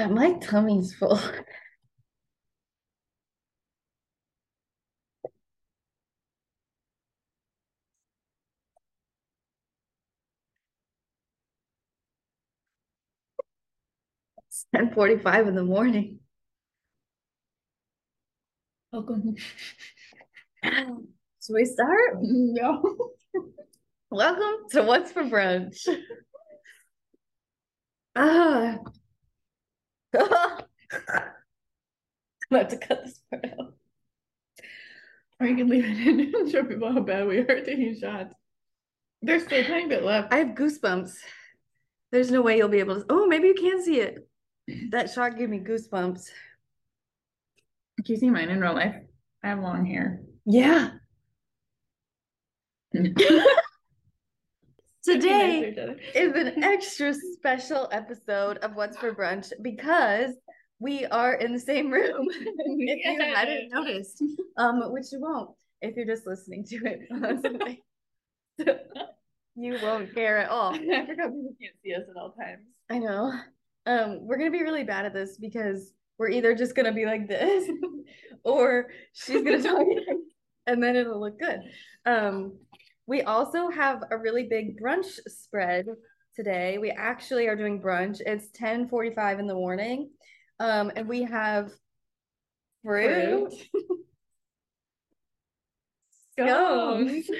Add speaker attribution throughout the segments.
Speaker 1: Yeah, my tummy's full. It's 10:45 in the morning.
Speaker 2: Welcome.
Speaker 1: Should we start?
Speaker 2: No.
Speaker 1: Welcome to What's for Brunch. Ah. I'm about to cut this part out.
Speaker 2: Or you can leave it in and show people how bad we are taking shots. There's still a tiny bit left.
Speaker 1: I have goosebumps. There's no way you'll be able to. Oh, maybe you can see it. That shot gave me goosebumps.
Speaker 2: Can you see mine in real life? I have long hair.
Speaker 1: Yeah.
Speaker 2: Today
Speaker 1: is an extra special episode of What's for Brunch because we are in the same room. if you hadn't noticed, um, which you won't if you're just listening to it. you won't care at all.
Speaker 2: I forgot people can't see us at all times.
Speaker 1: I know. Um, we're gonna be really bad at this because we're either just gonna be like this, or she's gonna talk, and then it'll look good. Um, we also have a really big brunch spread today. We actually are doing brunch. It's 10:45 in the morning. Um, and we have fruit, scones,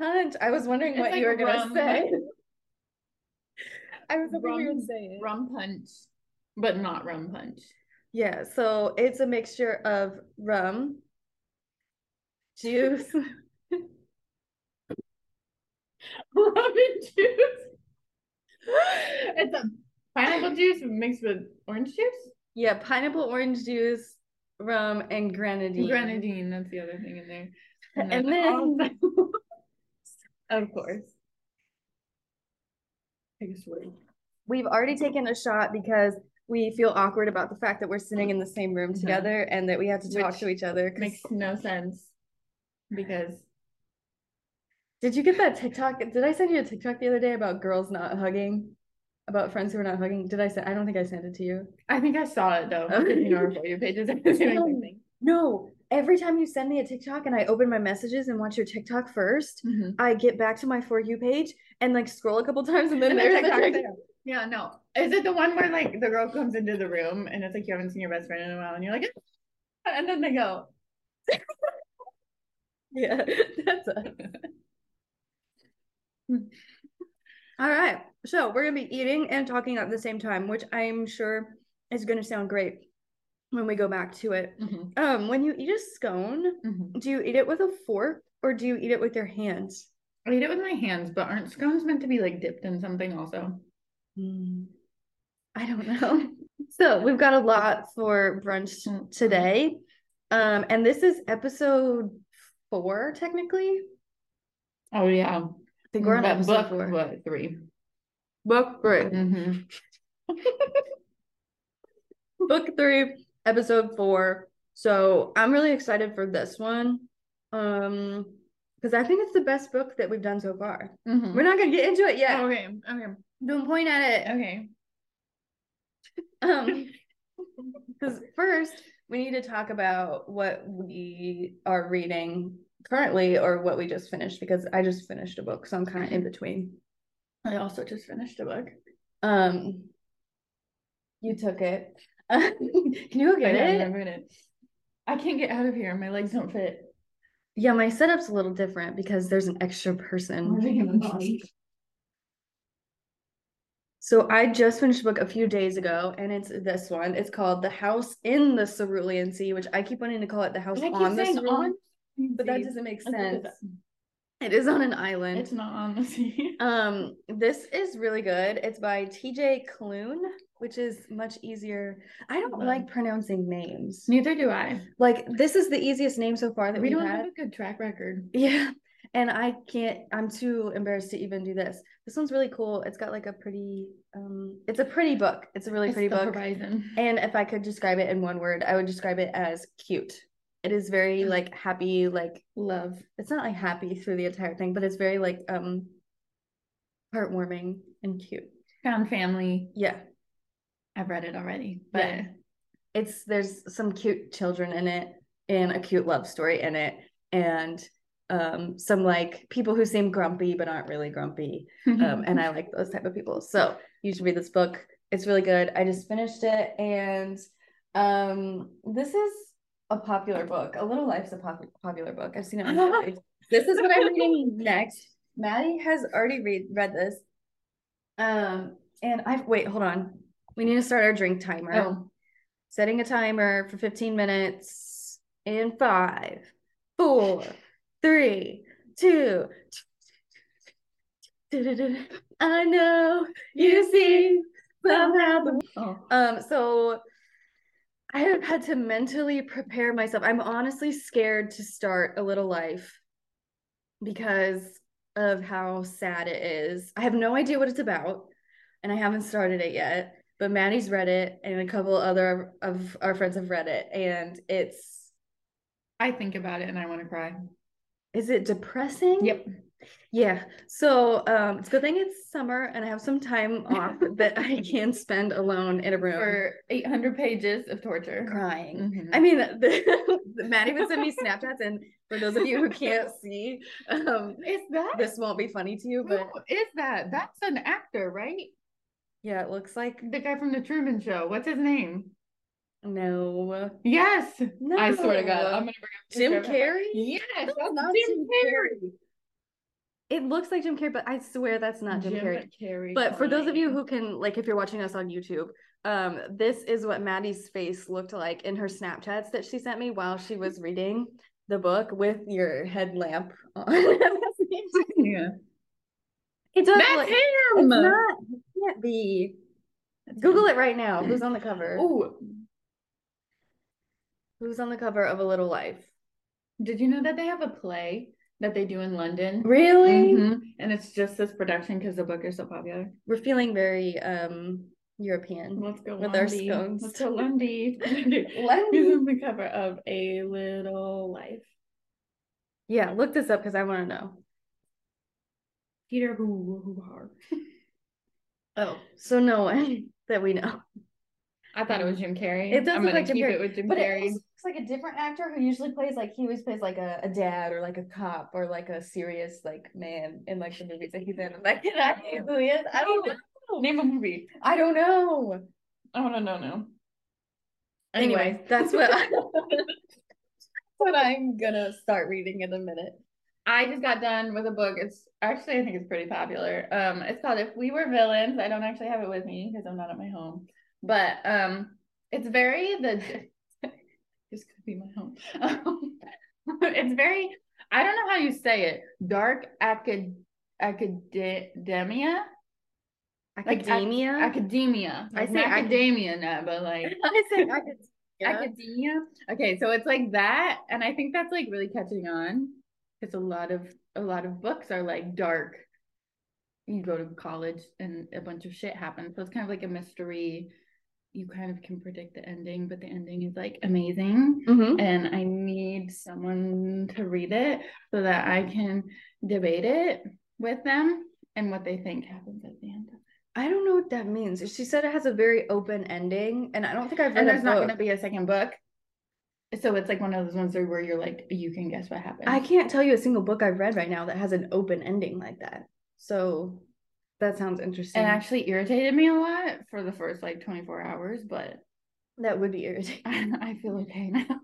Speaker 1: punch. I was wondering
Speaker 2: It's
Speaker 1: what
Speaker 2: like
Speaker 1: you were gonna say. I was hoping you would say it.
Speaker 2: Rum punch, but not rum punch.
Speaker 1: Yeah, so it's a mixture of rum, juice,
Speaker 2: and juice. It's a pineapple juice mixed with orange juice.
Speaker 1: yeah, pineapple orange juice, rum, and grenadine.
Speaker 2: Grenadine, that's the other thing in there.
Speaker 1: And then-
Speaker 2: of course. Take a swig.
Speaker 1: We've already taken a shot because we feel awkward about the fact that we're sitting in the same room together and that we have to talk
Speaker 2: Which
Speaker 1: to each other.
Speaker 2: Makes no sense because
Speaker 1: Did you get that TikTok? Did I send you a TikTok the other day about girls not hugging? About friends who are not hugging? Did I send? I don't think I sent it to you.
Speaker 2: I think I saw it though.
Speaker 1: Okay.
Speaker 2: You know, our for you pages. I the same
Speaker 1: No. No, every time you send me a TikTok and I open my messages and watch your TikTok first,
Speaker 2: Mhm.
Speaker 1: I get back to my For You page and like scroll a couple times and then
Speaker 2: And
Speaker 1: there's
Speaker 2: there's
Speaker 1: the
Speaker 2: TikTok
Speaker 1: TikTok.
Speaker 2: there. Yeah, no. Is it the one where like the girl comes into the room and it's like you haven't seen your best friend in a while and you're like, and then they go,
Speaker 1: Yeah, that's us. All right. So we're gonna be eating and talking at the same time, which I'm sure is gonna sound great when we go back to it.
Speaker 2: Mhm,
Speaker 1: Um, when you eat a scone,
Speaker 2: mhm.
Speaker 1: do you eat it with a fork or do you eat it with your hands?
Speaker 2: I eat it with my hands, but aren't scones meant to be like dipped in something also?
Speaker 1: Mm, I don't know. So we've got a lot for brunch
Speaker 2: Mm.
Speaker 1: today. Um, and this is episode four, technically.
Speaker 2: Oh yeah.
Speaker 1: I think we're on
Speaker 2: But
Speaker 1: episode
Speaker 2: book
Speaker 1: four.
Speaker 2: what three?
Speaker 1: Book three.
Speaker 2: Mhm.
Speaker 1: Book three, episode four. So I'm really excited for this one. Um, because I think it's the best book that we've done so far.
Speaker 2: Mhm.
Speaker 1: We're not gonna get into it yet.
Speaker 2: Okay, okay,
Speaker 1: Don't point at it.
Speaker 2: okay.
Speaker 1: Um, because first we need to talk about what we are reading currently or what we just finished because I just finished a book, so I'm kind of in between.
Speaker 2: I also just finished a book.
Speaker 1: Um, you took it. Can you go get
Speaker 2: I
Speaker 1: it?
Speaker 2: It. I can't get out of here. My legs don't fit.
Speaker 1: Yeah, my setup's a little different because there's an extra person. So I just finished a book a few days ago, and it's this one. It's called The House in the Cerulean Sea, which I keep wanting to call it The House on the Cerulean,
Speaker 2: on,
Speaker 1: but that doesn't make
Speaker 2: I looked at
Speaker 1: sense. It is on an island.
Speaker 2: It's not on the sea.
Speaker 1: Um, this is really good. It's by TJ Klune, which is much easier. I don't like pronouncing names.
Speaker 2: Neither do I.
Speaker 1: Like this is the easiest name so far that
Speaker 2: We don't
Speaker 1: had.
Speaker 2: have a good track record.
Speaker 1: Yeah. And I can't, I'm too embarrassed to even do this. This one's really cool. It's got like a pretty, um, it's a pretty book. It's a really
Speaker 2: It's
Speaker 1: pretty book.
Speaker 2: Horizon.
Speaker 1: And if I could describe it in one word, I would describe it as cute. It is very like happy, like
Speaker 2: Love.
Speaker 1: it's not like happy through the entire thing, but it's very like um heartwarming and cute.
Speaker 2: Found family.
Speaker 1: Yeah.
Speaker 2: I've read it already, but
Speaker 1: Yeah. It's there's some cute children in it and a cute love story in it and um some like people who seem grumpy but aren't really grumpy um, and I like those type of people. So you should read this book. It's really good. I just finished it, and um, this is a popular book. A Little Life's a pop- popular book. I've seen it. on this is what I'm reading next. Maddie has already read read this. Um, and I wait. Hold on. We need to start our drink timer.
Speaker 2: oh,
Speaker 1: Setting a timer for 15 minutes in five, four, three, two. I know you see somehow. The-
Speaker 2: oh.
Speaker 1: um, so I have had to mentally prepare myself. I'm honestly scared to start a little life because of how sad it is. I have no idea what it's about, and I haven't started it yet. But Maddie's read it, and a couple other of our friends have read it, and it's
Speaker 2: I think about it and I want to cry.
Speaker 1: is it depressing?
Speaker 2: Yep.
Speaker 1: Yeah. So um it's a good thing it's summer and I have some time off that I can spend alone in a room
Speaker 2: For 800 pages of torture.
Speaker 1: crying.
Speaker 2: Mhm.
Speaker 1: I mean, the, Maddie would send me Snapchats, and for those of you who can't see, um,
Speaker 2: is that
Speaker 1: this won't be funny to you, but
Speaker 2: who is that? That's an actor, right?
Speaker 1: yeah, it looks like
Speaker 2: The guy from the Truman Show. What's his name?
Speaker 1: no,
Speaker 2: Yes.
Speaker 1: no.
Speaker 2: I swear to God, I'm gonna bring up
Speaker 1: Jim. Carrey.
Speaker 2: Yes,
Speaker 1: That's
Speaker 2: that's
Speaker 1: not
Speaker 2: Jim
Speaker 1: Jim
Speaker 2: Carrey.
Speaker 1: It looks like Jim Carrey, but I swear that's not Jim, Carrey.
Speaker 2: Carrey.
Speaker 1: But for those of you who can, like, if you're watching us on YouTube, um, this is what Maddie's face looked like in her Snapchats that she sent me while she was reading the book with your headlamp on.
Speaker 2: yeah.
Speaker 1: it does.
Speaker 2: That's
Speaker 1: look-
Speaker 2: him.
Speaker 1: Not. It can't be. Google it right now. Who's on the cover?
Speaker 2: Oh,
Speaker 1: Who's on the cover of A Little Life?
Speaker 2: did you know that they have a play that they do in London?
Speaker 1: Really?
Speaker 2: Mhm. And it's just this production because the book is so popular.
Speaker 1: We're feeling very um European.
Speaker 2: Let's go
Speaker 1: With our
Speaker 2: Lundy.
Speaker 1: scones.
Speaker 2: Let's go Lundy.
Speaker 1: Lundy.
Speaker 2: He's on the cover of A Little Life.
Speaker 1: Yeah, look this up because I want to know.
Speaker 2: Peter Hoo Hoo Har.
Speaker 1: Oh, so no one that we know.
Speaker 2: I thought it was Jim Carrey.
Speaker 1: It does
Speaker 2: I'm
Speaker 1: look like Jim
Speaker 2: keep
Speaker 1: Carrey,
Speaker 2: it with Jim
Speaker 1: But it
Speaker 2: Carrey.
Speaker 1: also like a different actor who usually plays like he always plays like a, a dad or like a cop or like a serious like man in like the movies that he's in. I'm like, can I know who he is? I don't know.
Speaker 2: Name a movie.
Speaker 1: I don't know.
Speaker 2: I to know now.
Speaker 1: Anyway, that's what I, what I'm gonna start reading in a minute.
Speaker 2: I just got done with a book. It's actually I think it's pretty popular. Um, it's called If We Were Villains. I don't actually have it with me because I'm not at my home, but um, it's very the. This could be my home. Um, it's very. I don't know how you say it. Dark acad academia. Like ac-
Speaker 1: Academia.
Speaker 2: Academia.
Speaker 1: I say
Speaker 2: academia now, but like
Speaker 1: I say academia.
Speaker 2: academia. Okay, so it's like that, and I think that's like really catching on because a lot of a lot of books are like dark. You go to college and a bunch of shit happens, so it's kind of like a mystery. You kind of can predict the ending, but the ending is like amazing,
Speaker 1: Mhm.
Speaker 2: and I need someone to read it so that I can debate it with them and what they think happens at the end of it.
Speaker 1: I don't know what that means. She said it has a very open ending, and I don't think I've read
Speaker 2: And there's not going to be a second book. So it's like one of those ones where you're like, you can guess what happened.
Speaker 1: I can't tell you a single book I've read right now that has an open ending like that. So that sounds interesting.
Speaker 2: It actually irritated me a lot for the first like 24 hours, but
Speaker 1: that would be irritating.
Speaker 2: I feel okay now.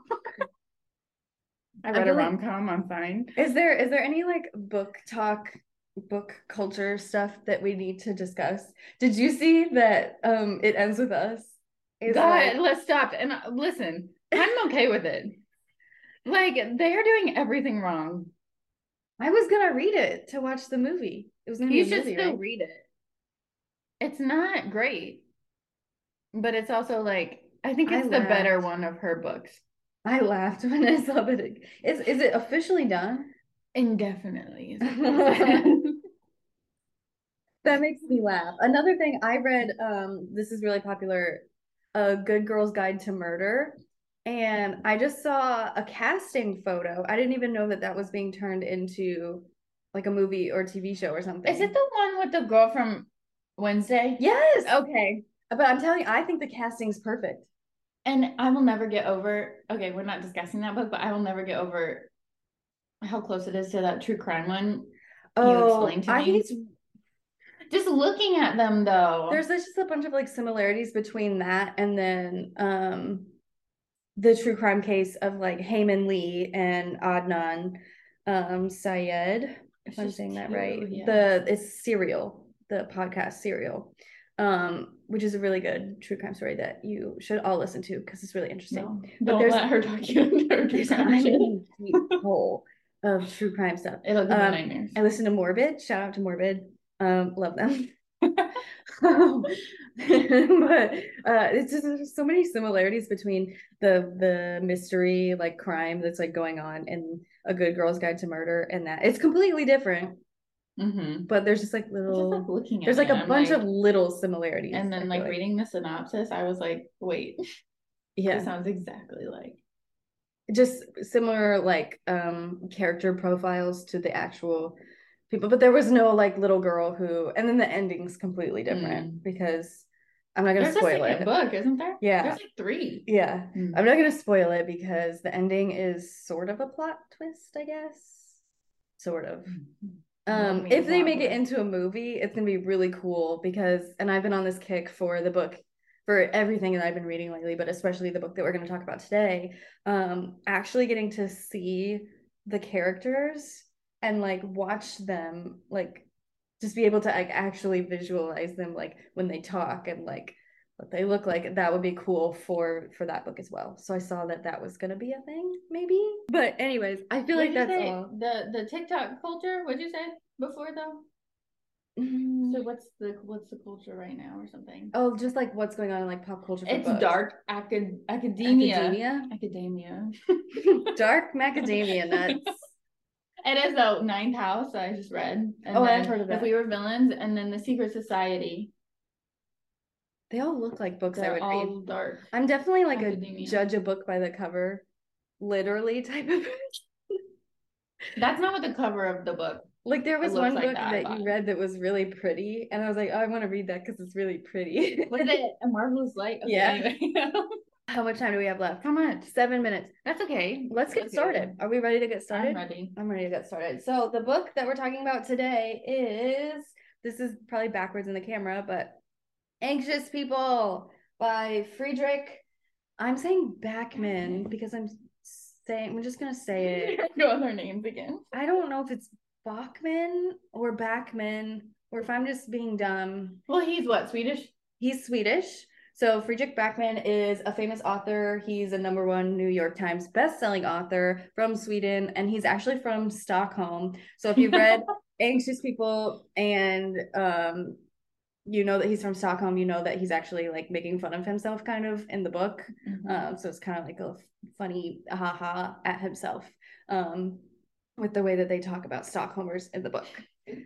Speaker 2: I
Speaker 1: I
Speaker 2: read a rom com. I'm fine.
Speaker 1: Is there is there any like book talk, book culture stuff that we need to discuss? Did you see that um it ends with us? It's
Speaker 2: God,
Speaker 1: like-
Speaker 2: let's stop. And uh, listen, I'm okay with it. Like they're doing everything wrong.
Speaker 1: I was gonna read it to watch the movie. It was gonna
Speaker 2: You
Speaker 1: be
Speaker 2: should
Speaker 1: movie,
Speaker 2: still
Speaker 1: right?
Speaker 2: read it. It's not great, but it's also like I think
Speaker 1: I
Speaker 2: it's the better one of her books.
Speaker 1: I laughed when I saw that. It, is is it officially done?
Speaker 2: Indefinitely. is what they said.
Speaker 1: That makes me laugh. Another thing I read, um, this is really popular, A Good Girl's Guide to Murder. And I just saw a casting photo. I didn't even know that that was being turned into like a movie or TV show or something.
Speaker 2: Is it the one with the girl from Wednesday?
Speaker 1: Yes.
Speaker 2: Okay.
Speaker 1: But I'm telling you, I think the casting's perfect.
Speaker 2: And I will never get over. Okay, we're not discussing that book, but I will never get over how close it is to that true crime one.
Speaker 1: Oh,
Speaker 2: explained to
Speaker 1: I
Speaker 2: me.
Speaker 1: think
Speaker 2: Just looking at them though.
Speaker 1: there's just a bunch of like similarities between that and then um the true crime case of like Hae Min Lee and Adnan um Syed, if I'm saying that right.
Speaker 2: yeah.
Speaker 1: The it's Serial, the podcast Serial. Um, which is a really good true crime story that you should all listen to because it's really interesting.
Speaker 2: No,
Speaker 1: But
Speaker 2: don't
Speaker 1: there's-
Speaker 2: let her talk you into her true crime
Speaker 1: I'm in a deep hole of true crime stuff.
Speaker 2: It'll give
Speaker 1: Um,
Speaker 2: nightmares.
Speaker 1: I listen to Morbid. Shout out to Morbid. Um, love them. but uh, it's just there's so many similarities between the the mystery like crime that's like going on in A Good Girl's Guide to Murder and that it's completely different,
Speaker 2: Mm-hmm.
Speaker 1: but there's just like
Speaker 2: Just like
Speaker 1: little
Speaker 2: looking at
Speaker 1: there's like
Speaker 2: it,
Speaker 1: a
Speaker 2: I'm
Speaker 1: bunch
Speaker 2: like-
Speaker 1: of little similarities.
Speaker 2: and then
Speaker 1: feel
Speaker 2: like reading the synopsis, I was like, wait,
Speaker 1: yeah,
Speaker 2: it sounds exactly like.
Speaker 1: just similar like um character profiles to the actual people but there was no like little girl who and then the ending's completely different because i'm not gonna
Speaker 2: There's
Speaker 1: spoil it
Speaker 2: book, isn't there?
Speaker 1: Yeah.
Speaker 2: There's like three.
Speaker 1: yeah
Speaker 2: Mm.
Speaker 1: i'm not gonna spoil it because the ending is sort of a plot twist i guess sort of um if they make it into a movie it's gonna be really cool because and i've been on this kick for the book for everything that i've been reading lately but especially the book that we're going to talk about today um actually getting to see the characters and like watch them like just be able to like actually visualize them like when they talk and like what they look like that would be cool for for that book as well so i saw that that was going to be a thing maybe but anyways i feel like
Speaker 2: What'd you
Speaker 1: that's
Speaker 2: say?
Speaker 1: all
Speaker 2: The the TikTok culture. What'd you say before though?
Speaker 1: Mm.
Speaker 2: So what's the what's the culture right now or something?
Speaker 1: Oh, just like what's going on in like pop culture.
Speaker 2: it's
Speaker 1: books.
Speaker 2: dark acad- academia.
Speaker 1: Academia.
Speaker 2: Academia.
Speaker 1: dark macadamia nuts.
Speaker 2: It is though ninth house I just read. And
Speaker 1: Oh, I've heard of
Speaker 2: it.
Speaker 1: If
Speaker 2: we were villains, and then the secret society.
Speaker 1: They all look like books I
Speaker 2: They're
Speaker 1: would
Speaker 2: all
Speaker 1: read.
Speaker 2: dark.
Speaker 1: I'm definitely like
Speaker 2: academia.
Speaker 1: a judge a book by the cover, literally type of.
Speaker 2: That's not what the cover of the book.
Speaker 1: Like there was one
Speaker 2: like
Speaker 1: book
Speaker 2: that,
Speaker 1: that, you read that was really pretty, and I was like, oh, I want to read that because it's really pretty.
Speaker 2: Was it a marvelous light? Okay,
Speaker 1: Yeah.
Speaker 2: Anyway.
Speaker 1: How much time do we have left?
Speaker 2: How much?
Speaker 1: Seven minutes.
Speaker 2: That's okay.
Speaker 1: Let's get
Speaker 2: Okay.
Speaker 1: started. Are we ready to get started?
Speaker 2: I'm ready.
Speaker 1: I'm ready to get started. So the book that we're talking about today is this is probably backwards in the camera, but Anxious People by Fredrik. I'm saying Backman because I'm saying I'm just gonna say it.
Speaker 2: Go our names again.
Speaker 1: I don't know if it's Bachman or Backman or if I'm just being dumb.
Speaker 2: Well, he's what Swedish?
Speaker 1: He's Swedish. So Fredrik Backman is a famous author. He's a number one New York Times best-selling author from Sweden, and he's actually from Stockholm. So if you've read Anxious People and um, you know that he's from Stockholm, you know that he's actually like making fun of himself kind of in the book. Um, so it's kind of like a funny haha at himself um, with the way that they talk about Stockholmers in the book.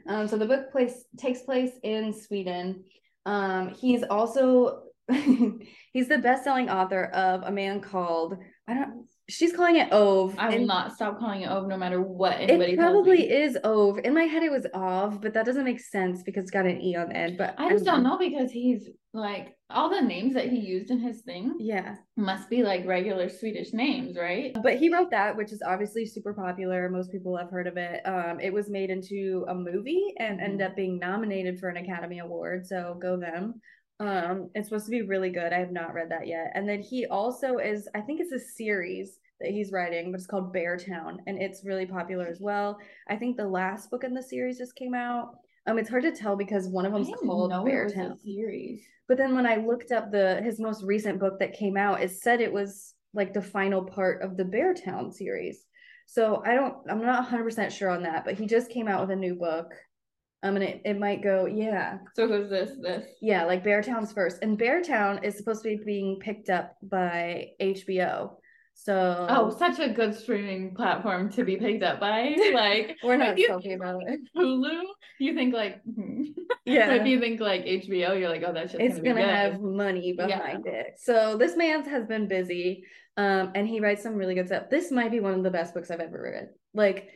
Speaker 1: Um, so the book place takes place in Sweden. Um, he's also he's the best-selling author of a man called I don't. She's calling it Ove.
Speaker 2: I will not stop calling it Ove no matter what anybody
Speaker 1: It probably is Ove. In my head, it was Ove, but that doesn't make sense because it's got an e on the end. But
Speaker 2: I just don't know because he's like all the names that he used in his thing
Speaker 1: Yeah,
Speaker 2: must be like regular Swedish names, right?
Speaker 1: but he wrote that, which is obviously super popular. Most people have heard of it. Um, it was made into a movie and ended up being nominated for an Academy Award. So go them. Um, it's supposed to be really good. I have not read that yet. And then he also is, I think it's a series that he's writing, but it's called Beartown, and it's really popular as well. I think the last book in the series just came out. Um, it's hard to tell because one of them's called
Speaker 2: Beartown. series.
Speaker 1: But then when I looked up the his most recent book that came out, it said it was like the final part of the Beartown series. So I don't I'm not 100% sure on that, but he just came out with a new book. Um and it, it might go, yeah.
Speaker 2: So who's this? This.
Speaker 1: Yeah, like Beartown's first. And Beartown is supposed to be being picked up by HBO. So
Speaker 2: Oh, such a good streaming platform to be picked up by. Like
Speaker 1: we're not talking about it.
Speaker 2: Hulu, you think like, hmm.
Speaker 1: Yeah.
Speaker 2: if you think like HBO, you're like, oh, that's just
Speaker 1: it's
Speaker 2: gonna,
Speaker 1: gonna,
Speaker 2: be good.
Speaker 1: have money
Speaker 2: Yeah.
Speaker 1: behind it. So this man's has been busy, um, and he writes some really good stuff. This might be one of the best books I've ever read. Like,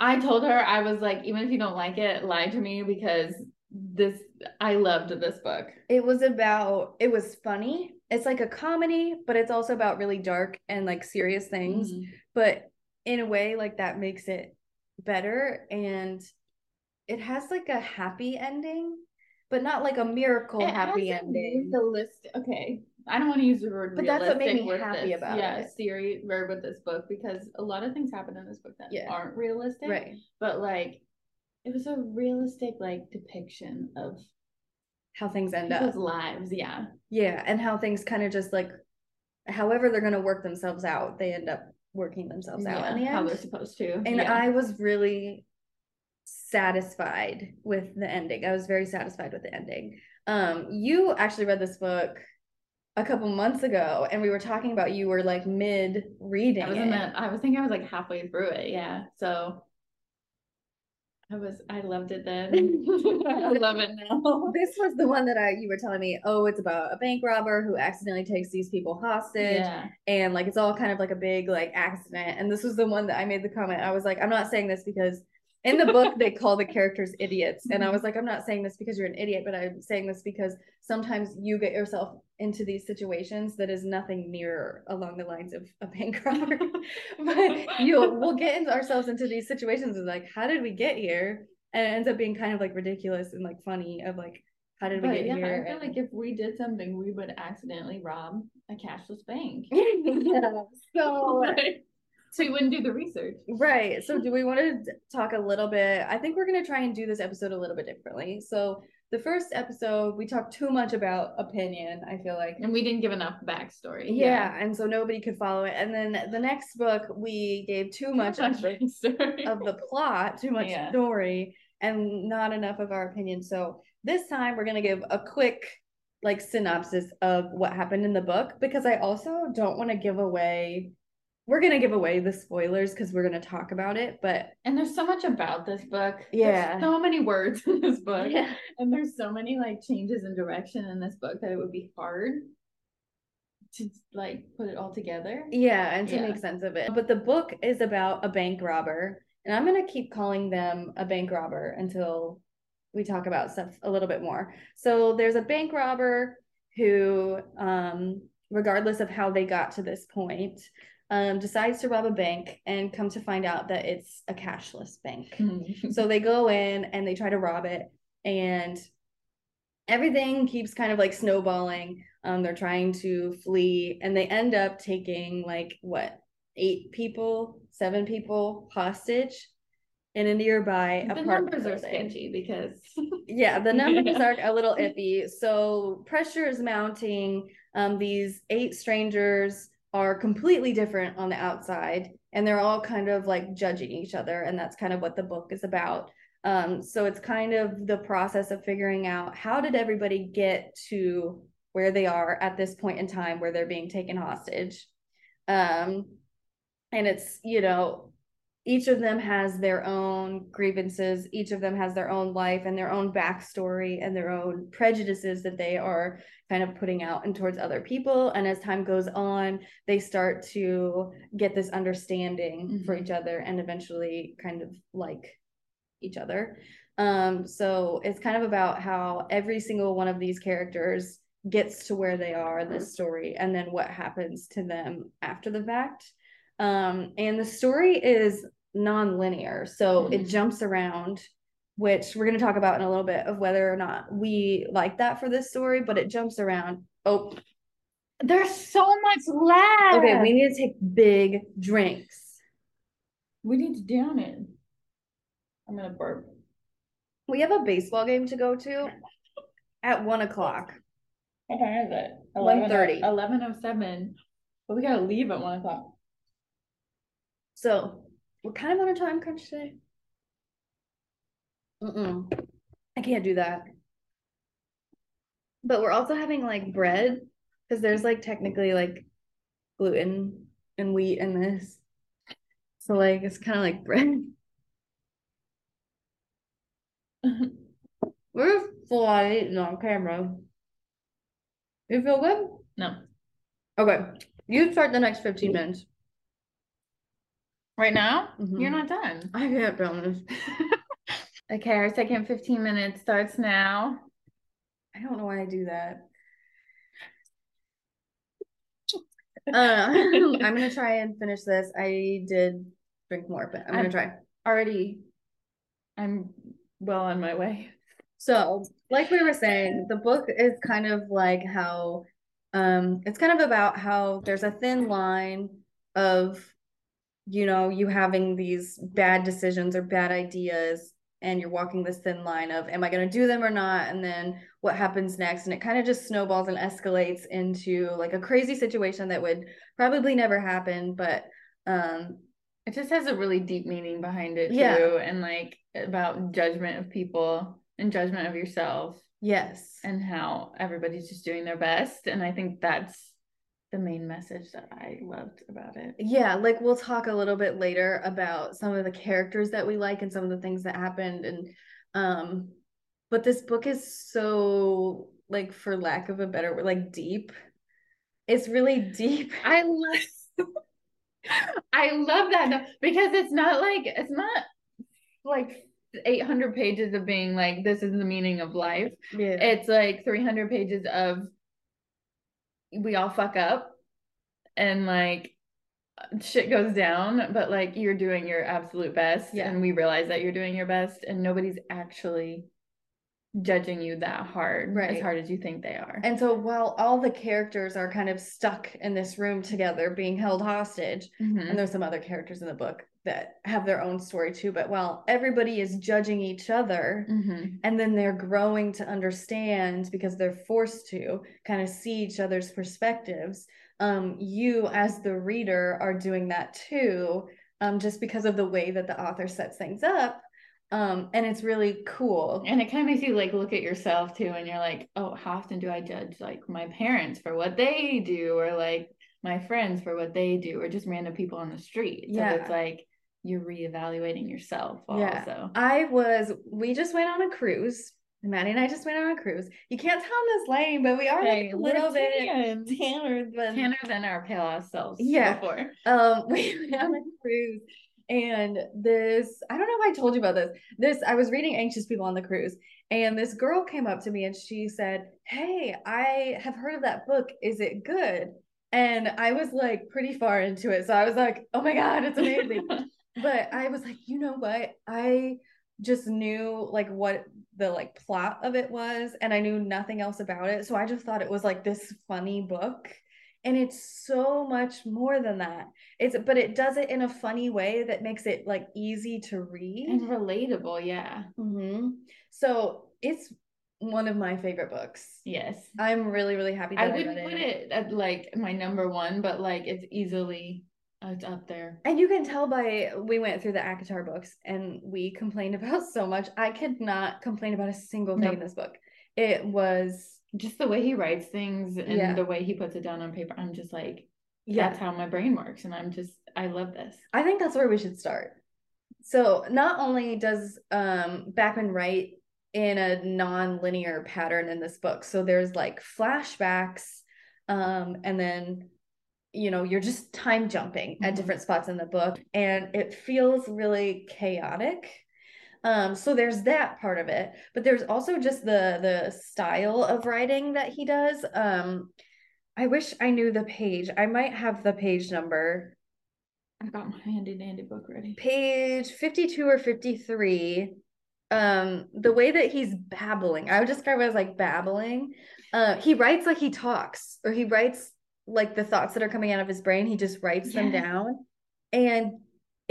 Speaker 2: I told her I was like, even if you don't like it, lie to me because this I loved this book.
Speaker 1: It was about it was funny. It's like a comedy, but it's also about really dark and like serious things.
Speaker 2: Mhm.
Speaker 1: But in a way, like that makes it better and it has like a happy ending, but not like a miracle
Speaker 2: It
Speaker 1: happy ending.
Speaker 2: The list Okay. I don't want to use the word
Speaker 1: But that's what made me happy
Speaker 2: this.
Speaker 1: about
Speaker 2: yeah,
Speaker 1: it.
Speaker 2: Siri verb with this book because a lot of things happen in this book that
Speaker 1: Yeah.
Speaker 2: aren't realistic.
Speaker 1: Right.
Speaker 2: But like it was a realistic like depiction of
Speaker 1: How things end up.
Speaker 2: lives. Yeah.
Speaker 1: Yeah. And how things kind of just like however they're gonna work themselves out, they end up working themselves out in the end.
Speaker 2: how they're supposed to.
Speaker 1: And
Speaker 2: yeah.
Speaker 1: I was really satisfied with the ending. I was very satisfied with the ending. Um, you actually read this book a couple months ago, and we were talking about you were like mid reading
Speaker 2: I was in the, I was thinking I was like halfway through it. Yeah. So I was I loved it then. I love it now.
Speaker 1: This was the one that I you were telling me, oh, it's about a bank robber who accidentally takes these people hostage.
Speaker 2: Yeah.
Speaker 1: and like it's all kind of like a big like accident and this was the one that i made the comment i was like i'm not saying this because in the book they call the characters idiots and i was like i'm not saying this because you're an idiot but i'm saying this because sometimes you get yourself into these situations that is nothing near along the lines of a bank robber but you we'll get into ourselves into these situations of like how did we get here and it ends up being kind of like ridiculous and like funny of like how did we
Speaker 2: But
Speaker 1: get
Speaker 2: yeah,
Speaker 1: here
Speaker 2: I feel
Speaker 1: and-
Speaker 2: like if we did something, we would accidentally rob a cashless bank.
Speaker 1: yeah. So
Speaker 2: Like, so we wouldn't do the research.
Speaker 1: Right. So do we want to talk a little bit? I think we're going to try and do this episode a little bit differently. So the first episode, we talked too much about opinion, I feel like.
Speaker 2: And we didn't give enough backstory.
Speaker 1: Yeah, and so nobody could follow it. And then the next book, we gave too much
Speaker 2: Too
Speaker 1: of the, of the plot, too much
Speaker 2: Yeah.
Speaker 1: story, and not enough of our opinion. So this time we're going to give a quick like synopsis of what happened in the book because I also don't want to give away we're going to give away the spoilers because we're going to talk about it, but
Speaker 2: And there's so much about this book. There's
Speaker 1: Yeah.
Speaker 2: so many words in this book.
Speaker 1: yeah.
Speaker 2: And there's so many like changes in direction in this book that it would be hard to like put it all together.
Speaker 1: Yeah, and to
Speaker 2: Yeah.
Speaker 1: make sense of it. But the book is about a bank robber, and I'm gonna keep calling them a bank robber until we talk about stuff a little bit more. So there's a bank robber who, um, regardless of how they got to this point, um, decides to rob a bank and come to find out that it's a cashless bank. So they go in and they try to rob it, and everything keeps kind of like snowballing. Um, they're trying to flee, and they end up taking like what eight people, seven people hostage in a nearby
Speaker 2: the
Speaker 1: apartment The
Speaker 2: numbers are
Speaker 1: building.
Speaker 2: sketchy because
Speaker 1: Yeah, the numbers
Speaker 2: Yeah.
Speaker 1: are a little iffy. So pressure is mounting. Um, these eight strangers are completely different on the outside, and they're all kind of like judging each other, and that's kind of what the book is about. Um, so it's kind of the process of figuring out how did everybody get to where they are at this point in time where they're being taken hostage. Um, and it's you know each of them has their own grievances each of them has their own life and their own backstory and their own prejudices that they are kind of putting out and towards other people. And as time goes on they start to get this understanding for
Speaker 2: Mhm.
Speaker 1: each other and eventually kind of like each other. Um so it's kind of about how every single one of these characters gets to where they are in this story and then what happens to them after the fact. Um, and the story is non-linear, so it
Speaker 2: Mhm.
Speaker 1: jumps around, which we're going to talk about in a little bit of whether or not we like that for this story, but it jumps around. Oh,
Speaker 2: there's so much left.
Speaker 1: okay, we need to take big drinks.
Speaker 2: we need to down it. I'm gonna burp.
Speaker 1: We have a baseball game to go to at one o'clock.
Speaker 2: What time is it?
Speaker 1: 1:30.
Speaker 2: Eleven oh seven. But we gotta leave at one o'clock.
Speaker 1: So we're kind of on a time crunch today. Mm-mm. I can't do that. But we're also having like bread because there's like technically like gluten and wheat in this. So like it's kind of like bread. We're full on eating on camera. You feel good?
Speaker 2: No.
Speaker 1: Okay. You start the next 15 minutes.
Speaker 2: Right now,
Speaker 1: Mhm.
Speaker 2: you're not done.
Speaker 1: I can't promise.
Speaker 2: Okay, our second 15 minutes starts now.
Speaker 1: I don't know why I do that. Uh, I'm gonna try and finish this. I did drink more, but I'm gonna try.
Speaker 2: Already, I'm well on my way.
Speaker 1: So, like we were saying, the book is kind of like how um it's kind of about how there's a thin line of you know, you having these bad decisions or bad ideas and you're walking this thin line of am I going to do them or not and then what happens next and it kind of just snowballs and escalates into like a crazy situation that would probably never happen but um
Speaker 2: It just has a really deep meaning behind it
Speaker 1: Yeah.
Speaker 2: too, and like about judgment of people and judgment of yourself
Speaker 1: yes
Speaker 2: and how everybody's just doing their best. And I think that's the main message that I loved about it.
Speaker 1: Yeah, like we'll talk a little bit later about some of the characters that we like and some of the things that happened and um but this book is so like for lack of a better word like deep. It's really deep.
Speaker 2: I love I love that because it's not like it's not like 800 pages of being like this is the meaning of life.
Speaker 1: Yeah.
Speaker 2: It's like 300 pages of we all fuck up and like shit goes down, but like you're doing your absolute best
Speaker 1: Yeah.
Speaker 2: and we realize that you're doing your best and nobody's actually judging you that hard
Speaker 1: Right.
Speaker 2: as hard as you think they are.
Speaker 1: And so while all the characters are kind of stuck in this room together being held hostage,
Speaker 2: Mhm.
Speaker 1: and there's some other characters in the book that have their own story too, but while everybody is judging each other,
Speaker 2: Mhm.
Speaker 1: and then they're growing to understand because they're forced to kind of see each other's perspectives um, you as the reader are doing that too um, just because of the way that the author sets things up um, and it's really cool
Speaker 2: And it kind of makes you like look at yourself too, and you're like, oh, how often do I judge like my parents for what they do, or like my friends for what they do, or just random people on the street?
Speaker 1: Yeah.
Speaker 2: So it's like you're reevaluating yourself
Speaker 1: Yeah.
Speaker 2: also.
Speaker 1: i was we just went on a cruise Maddie and I just went on a cruise. You can't tell I'm this lame, but we are like a little bit tanner than
Speaker 2: Tanner than our pale ass selves
Speaker 1: Yeah.
Speaker 2: before.
Speaker 1: um we went on a cruise and this i don't know if i told you about this this i was reading anxious people on the cruise and this girl came up to me and she said hey i have heard of that book. Is it good? And i was like pretty far into it. So i was like oh my god it's amazing. But i was like you know what? I just knew like what the like plot of it was and i knew nothing else about it. So i just thought it was like this funny book and it's so much more than that it's but it does it in a funny way that makes it like easy to read
Speaker 2: and relatable, yeah.
Speaker 1: hmm so it's one of my favorite books
Speaker 2: Yes.
Speaker 1: i'm really really happy that
Speaker 2: I
Speaker 1: i,
Speaker 2: wouldn't
Speaker 1: read
Speaker 2: put it at like my number one, but like it's easily uh, it's up there.
Speaker 1: and you can tell by we went through the ACOTAR books and we complained about so much i could not complain about a single thing
Speaker 2: Nope.
Speaker 1: in this book it was
Speaker 2: Just the way he writes things and
Speaker 1: Yeah.
Speaker 2: the way he puts it down on paper. I'm just like,
Speaker 1: yeah
Speaker 2: that's how my brain works. And I'm just, I love this.
Speaker 1: I think that's where we should start. So not only does um Backman write in a non-linear pattern in this book, so there's like flashbacks, um, and then you know you're just time jumping at
Speaker 2: Mhm.
Speaker 1: different spots in the book, and it feels really chaotic. Um, so there's that part of it, but there's also just the the style of writing that he does. Um, I wish I knew the page. I might have the page number
Speaker 2: I've got my handy dandy book ready.
Speaker 1: page 52 or 53 um the way that he's babbling i would describe it as like babbling uh he writes like he talks or he writes like the thoughts that are coming out of his brain he just writes them down and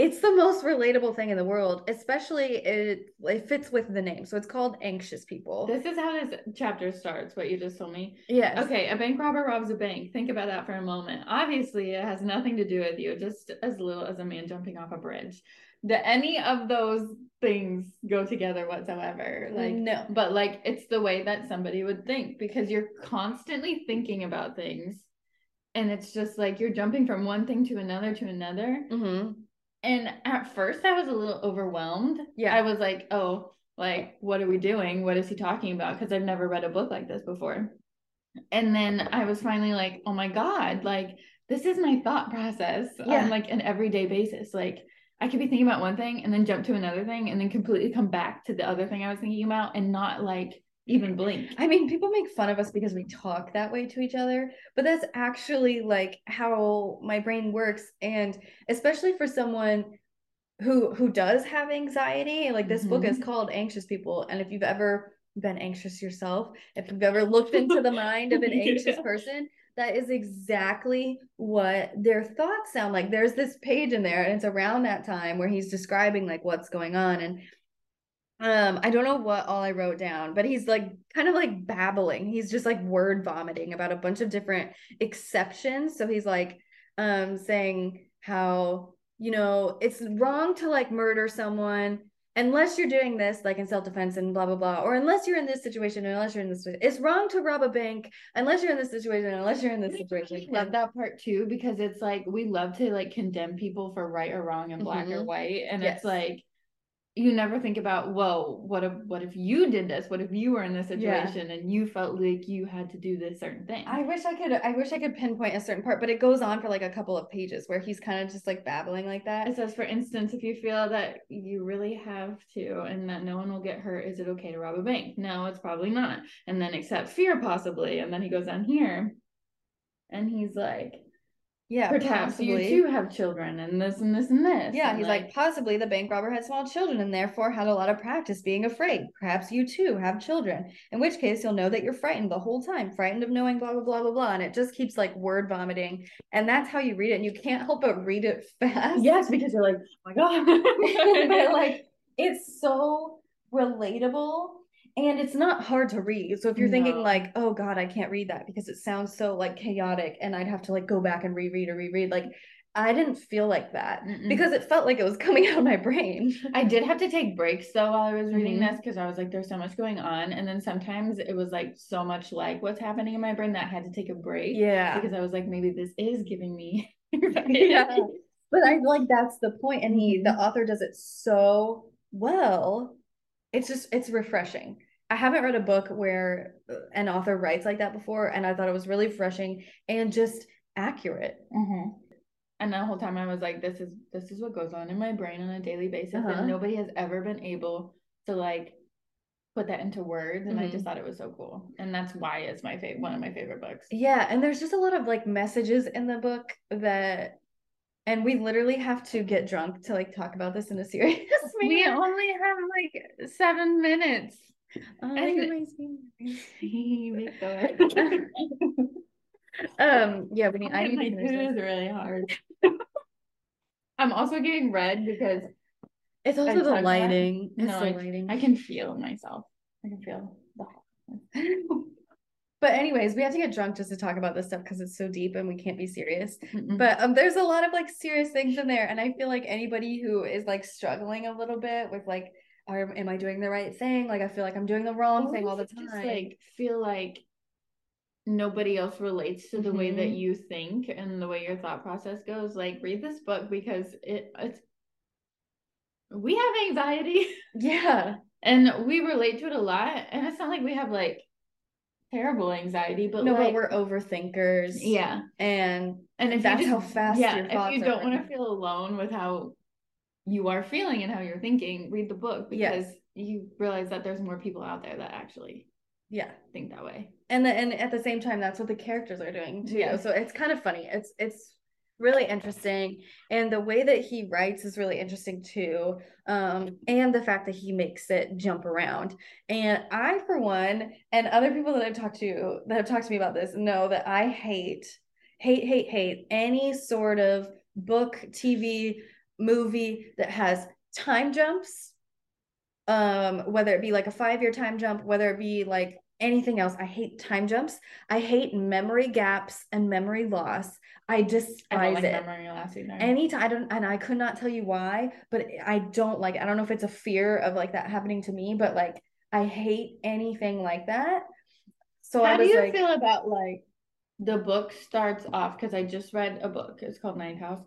Speaker 1: it's the most relatable thing in the world especially it it fits with the name so it's called anxious people
Speaker 2: This is how this chapter starts, what you just told me.
Speaker 1: yes
Speaker 2: Okay, a bank robber robs a bank. Think about that for a moment. Obviously, it has nothing to do with you, just as little as a man jumping off a bridge. Do any of those things go together whatsoever? Like,
Speaker 1: no
Speaker 2: but like it's the way that somebody would think because you're constantly thinking about things and it's just like you're jumping from one thing to another to another
Speaker 1: hmm
Speaker 2: and at first i was a little overwhelmed.
Speaker 1: Yeah.
Speaker 2: i was like oh like what are we doing? What is he talking about? Because i've never read a book like this before. And then i was finally like oh my god like this is my thought process
Speaker 1: Yeah.
Speaker 2: on like an everyday basis. Like I could be thinking about one thing and then jump to another thing and then completely come back to the other thing I was thinking about and not like even blink.
Speaker 1: I mean, people make fun of us because we talk that way to each other, but that's actually like how my brain works. And especially for someone who who does have anxiety, like this mm-hmm. book is mm-hmm. called Anxious People. And if you've ever been anxious yourself, if you've ever looked into the mind of an anxious yeah. person, that is exactly what their thoughts sound like. There's this page in there, and it's around that time where he's describing like what's going on. And um, I don't know what all I wrote down, but he's like kind of like babbling. He's just like word vomiting about a bunch of different exceptions. So he's like um saying how, you know, it's wrong to like murder someone unless you're doing this like in self-defense and blah blah blah or unless you're in this situation unless you're in this it's wrong to rob a bank unless you're in this situation unless you're in this situation
Speaker 2: I love that part too because it's like we love to like condemn people for right or wrong and black mm-hmm. or white and yes. it's like you never think about whoa what if what if you did this? What if you were in this situation yeah. and you felt like you had to do this certain thing?
Speaker 1: I wish i could i wish i could pinpoint a certain part but it goes on for like a couple of pages where he's kind of just like babbling like that.
Speaker 2: It says for instance if you feel that you really have to and that no one will get hurt is it okay to rob a bank? No it's probably not. And then accept fear possibly. And then he goes on here and he's like yeah, perhaps possibly. you too have children and this and this and this.
Speaker 1: Yeah,
Speaker 2: and
Speaker 1: he's like, like, possibly the bank robber had small children and therefore had a lot of practice being afraid. Perhaps you too have children, in which case you'll know that you're frightened the whole time, frightened of knowing blah blah blah blah blah, and it just keeps like word vomiting, and that's how you read it, and you can't help but read it fast.
Speaker 2: Yes, because you're like, oh my god,
Speaker 1: but like it's so relatable and it's not hard to read so if you're no. thinking like oh god i can't read that because it sounds so like chaotic and i'd have to like go back and reread or reread like i didn't feel like that Mm-mm. because it felt like it was coming out of my brain
Speaker 2: i did have to take breaks though while i was reading mm-hmm. this because i was like there's so much going on and then sometimes it was like so much like what's happening in my brain that i had to take a break
Speaker 1: yeah
Speaker 2: because i was like maybe this is giving me
Speaker 1: yeah but i feel like that's the point and he the mm-hmm. author does it so well it's just it's refreshing. I haven't read a book where uh, an author writes like that before, and I thought it was really refreshing and just accurate.
Speaker 2: Mm-hmm. And the whole time I was like, "This is this is what goes on in my brain on a daily basis," uh-huh. and nobody has ever been able to like put that into words and mm-hmm. i just mm-hmm. thought it was so cool and that's why it's my favorite one of my favorite books
Speaker 1: yeah and there's just a lot of like messages in the book that and we literally have to get drunk to like talk about this in a serious
Speaker 2: manner. We only have like seven minutes.
Speaker 1: Oh, and... um, yeah, we need. I need
Speaker 2: my food is really hard. I'm also getting red because
Speaker 1: it's also the lighting.
Speaker 2: It's no, the lighting. I can feel myself. I can feel the hot.
Speaker 1: But anyways, we have to get drunk just to talk about this stuff because it's so deep and we can't be serious. Mm-mm. But um, there's a lot of like serious things in there, and I feel like anybody who is like struggling a little bit with like, are, am I doing the right thing? Like I feel like I'm doing the wrong thing all the time. Just,
Speaker 2: like feel like nobody else relates to the mm-hmm. way that mm-hmm. you think and the way your thought process goes. Like read this book because it it's we have anxiety.
Speaker 1: Yeah.
Speaker 2: and we relate to it a lot. And it's not like we have like terrible anxiety, but
Speaker 1: no,
Speaker 2: like,
Speaker 1: but we're overthinkers.
Speaker 2: Yeah,
Speaker 1: and and if that's just, how fast. Yeah,
Speaker 2: if you don't want to feel alone with how you are feeling and how you're thinking, read the book because you realize that there's more people out there that actually
Speaker 1: yeah
Speaker 2: think that way.
Speaker 1: And the, and at the same time, that's what the characters are doing too. Yeah. So it's kind of funny. It's it's really interesting and the way that he writes is really interesting too um, and the fact that he makes it jump around. And i for one and other people that i've talked to that have talked to me about this know that i hate hate hate hate any sort of book tv movie that has time jumps um whether it be like a five year time jump whether it be like anything else. I hate time jumps. I hate memory gaps and memory loss. I despise I don't like it. Memory loss either. Anytime I don't, and I could not tell you why, but I don't like. I don't know if it's a fear of like that happening to me, but like I hate anything like that.
Speaker 2: So how do you like, feel about like the book starts off because I just read a book. It's called Ninth House.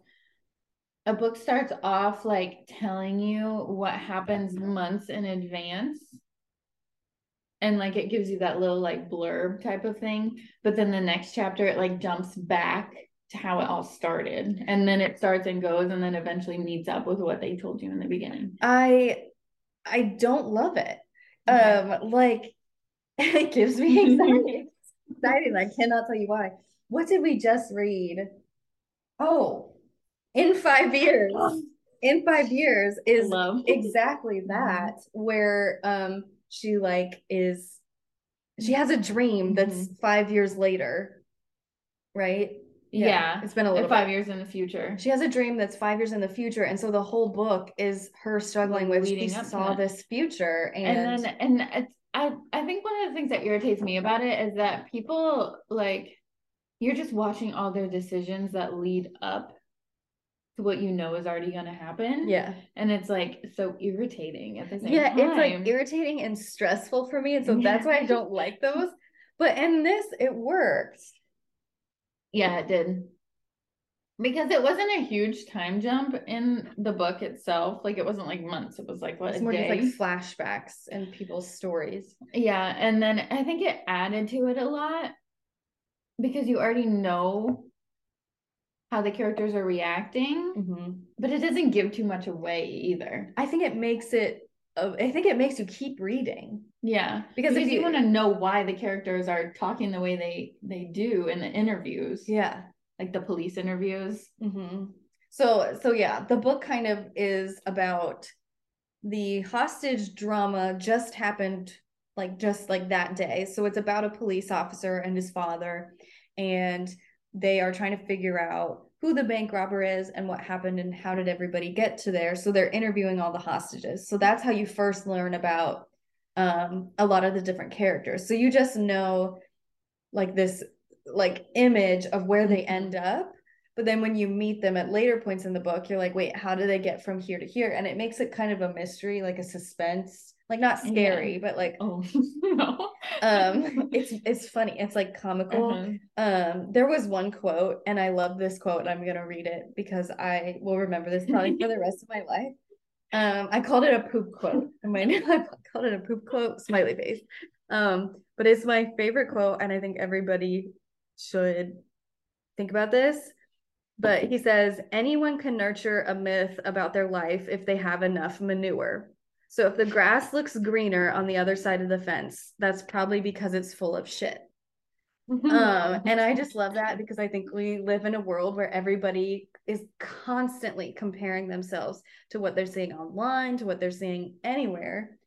Speaker 2: A book starts off like telling you what happens months in advance and like it gives you that little like blurb type of thing but then the next chapter it like jumps back to how it all started. And then it starts and goes and then eventually meets up with what they told you in the beginning.
Speaker 1: I I don't love it.
Speaker 2: Okay.
Speaker 1: Um, like it gives me anxiety. Exciting. I cannot tell you why. What did we just read? Oh, in five years. In five years is exactly that where um she like is she has a dream mm-hmm. that's five years later right
Speaker 2: Yeah.
Speaker 1: it's been a little
Speaker 2: five
Speaker 1: bit.
Speaker 2: years in the future.
Speaker 1: she has a dream that's five years in the future and so the whole book is her struggling with she
Speaker 2: Leading up to
Speaker 1: saw this future and,
Speaker 2: and then and it's I I think one of the things that irritates me about it is that people like you're just watching all their decisions that lead up what you know is already going to happen.
Speaker 1: yeah
Speaker 2: And it's like so irritating at the same
Speaker 1: yeah
Speaker 2: time.
Speaker 1: it's like irritating and stressful for me and so that's why i don't like those but in this it worked
Speaker 2: Yeah, it did. Because it wasn't a huge time jump in the book itself. Like it wasn't like months. It was like what
Speaker 1: it's more just like flashbacks and people's stories
Speaker 2: Yeah, and then I think it added to it a lot because you already know how the characters are reacting,
Speaker 1: mm-hmm.
Speaker 2: but it doesn't give too much away either.
Speaker 1: I think it makes it. Uh, I think it makes you keep reading
Speaker 2: Yeah,
Speaker 1: because,
Speaker 2: because
Speaker 1: if
Speaker 2: you,
Speaker 1: you
Speaker 2: want to know why the characters are talking the way they they do in the interviews,
Speaker 1: yeah.
Speaker 2: like the police interviews.
Speaker 1: hmm So so yeah, the book kind of is about the hostage drama just happened like just like that day. So it's about a police officer and his father, and they are trying to figure out who the bank robber is and what happened and how did everybody get to there. So they're interviewing all the hostages. So that's how you first learn about um a lot of the different characters. So you just know like this like image of where they end up but then when you meet them at later points in the book you're like wait how do they get from here to here and it makes it kind of a mystery like a suspense like not scary but like
Speaker 2: Oh no.
Speaker 1: um it's it's funny it's like comical.
Speaker 2: Uh-huh.
Speaker 1: um there was one quote and i love this quote and i'm gonna read it because i will remember this probably for the rest of my life. Um i called it a poop quote. In my i called it a poop quote smiley face. Um but it's my favorite quote and i think everybody should think about this. But he says anyone can nurture a myth about their life if they have enough manure so if the grass looks greener on the other side of the fence that's probably because it's full of shit um and i just love that because i think we live in a world where everybody is constantly comparing themselves to what they're seeing online to what they're seeing anywhere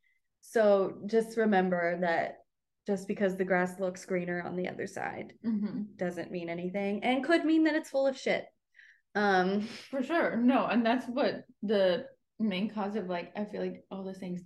Speaker 1: so just remember that just because the grass looks greener on the other side
Speaker 2: Mhm.
Speaker 1: doesn't mean anything and could mean that it's full of shit um
Speaker 2: For sure. No, and that's what the main cause of like I feel like all this things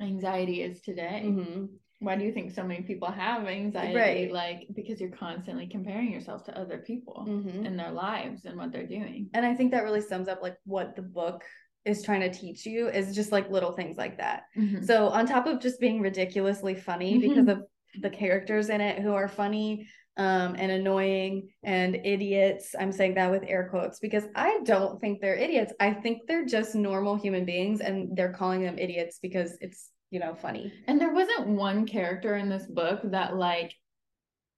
Speaker 2: anxiety is today.
Speaker 1: mhm.
Speaker 2: Why do you think so many people have anxiety?
Speaker 1: Right.
Speaker 2: Like because you're constantly comparing yourself to other people
Speaker 1: Mhm.
Speaker 2: and their lives and what they're doing.
Speaker 1: and i think that really sums up like what the book is trying to teach you is just like little things like that
Speaker 2: Mhm.
Speaker 1: So on top of just being ridiculously funny because of the characters in it who are funny um, and annoying and idiots, I'm saying that with air quotes because I don't think they're idiots. I think they're just normal human beings and they're calling them idiots because it's, you know, funny.
Speaker 2: And there wasn't one character in this book that like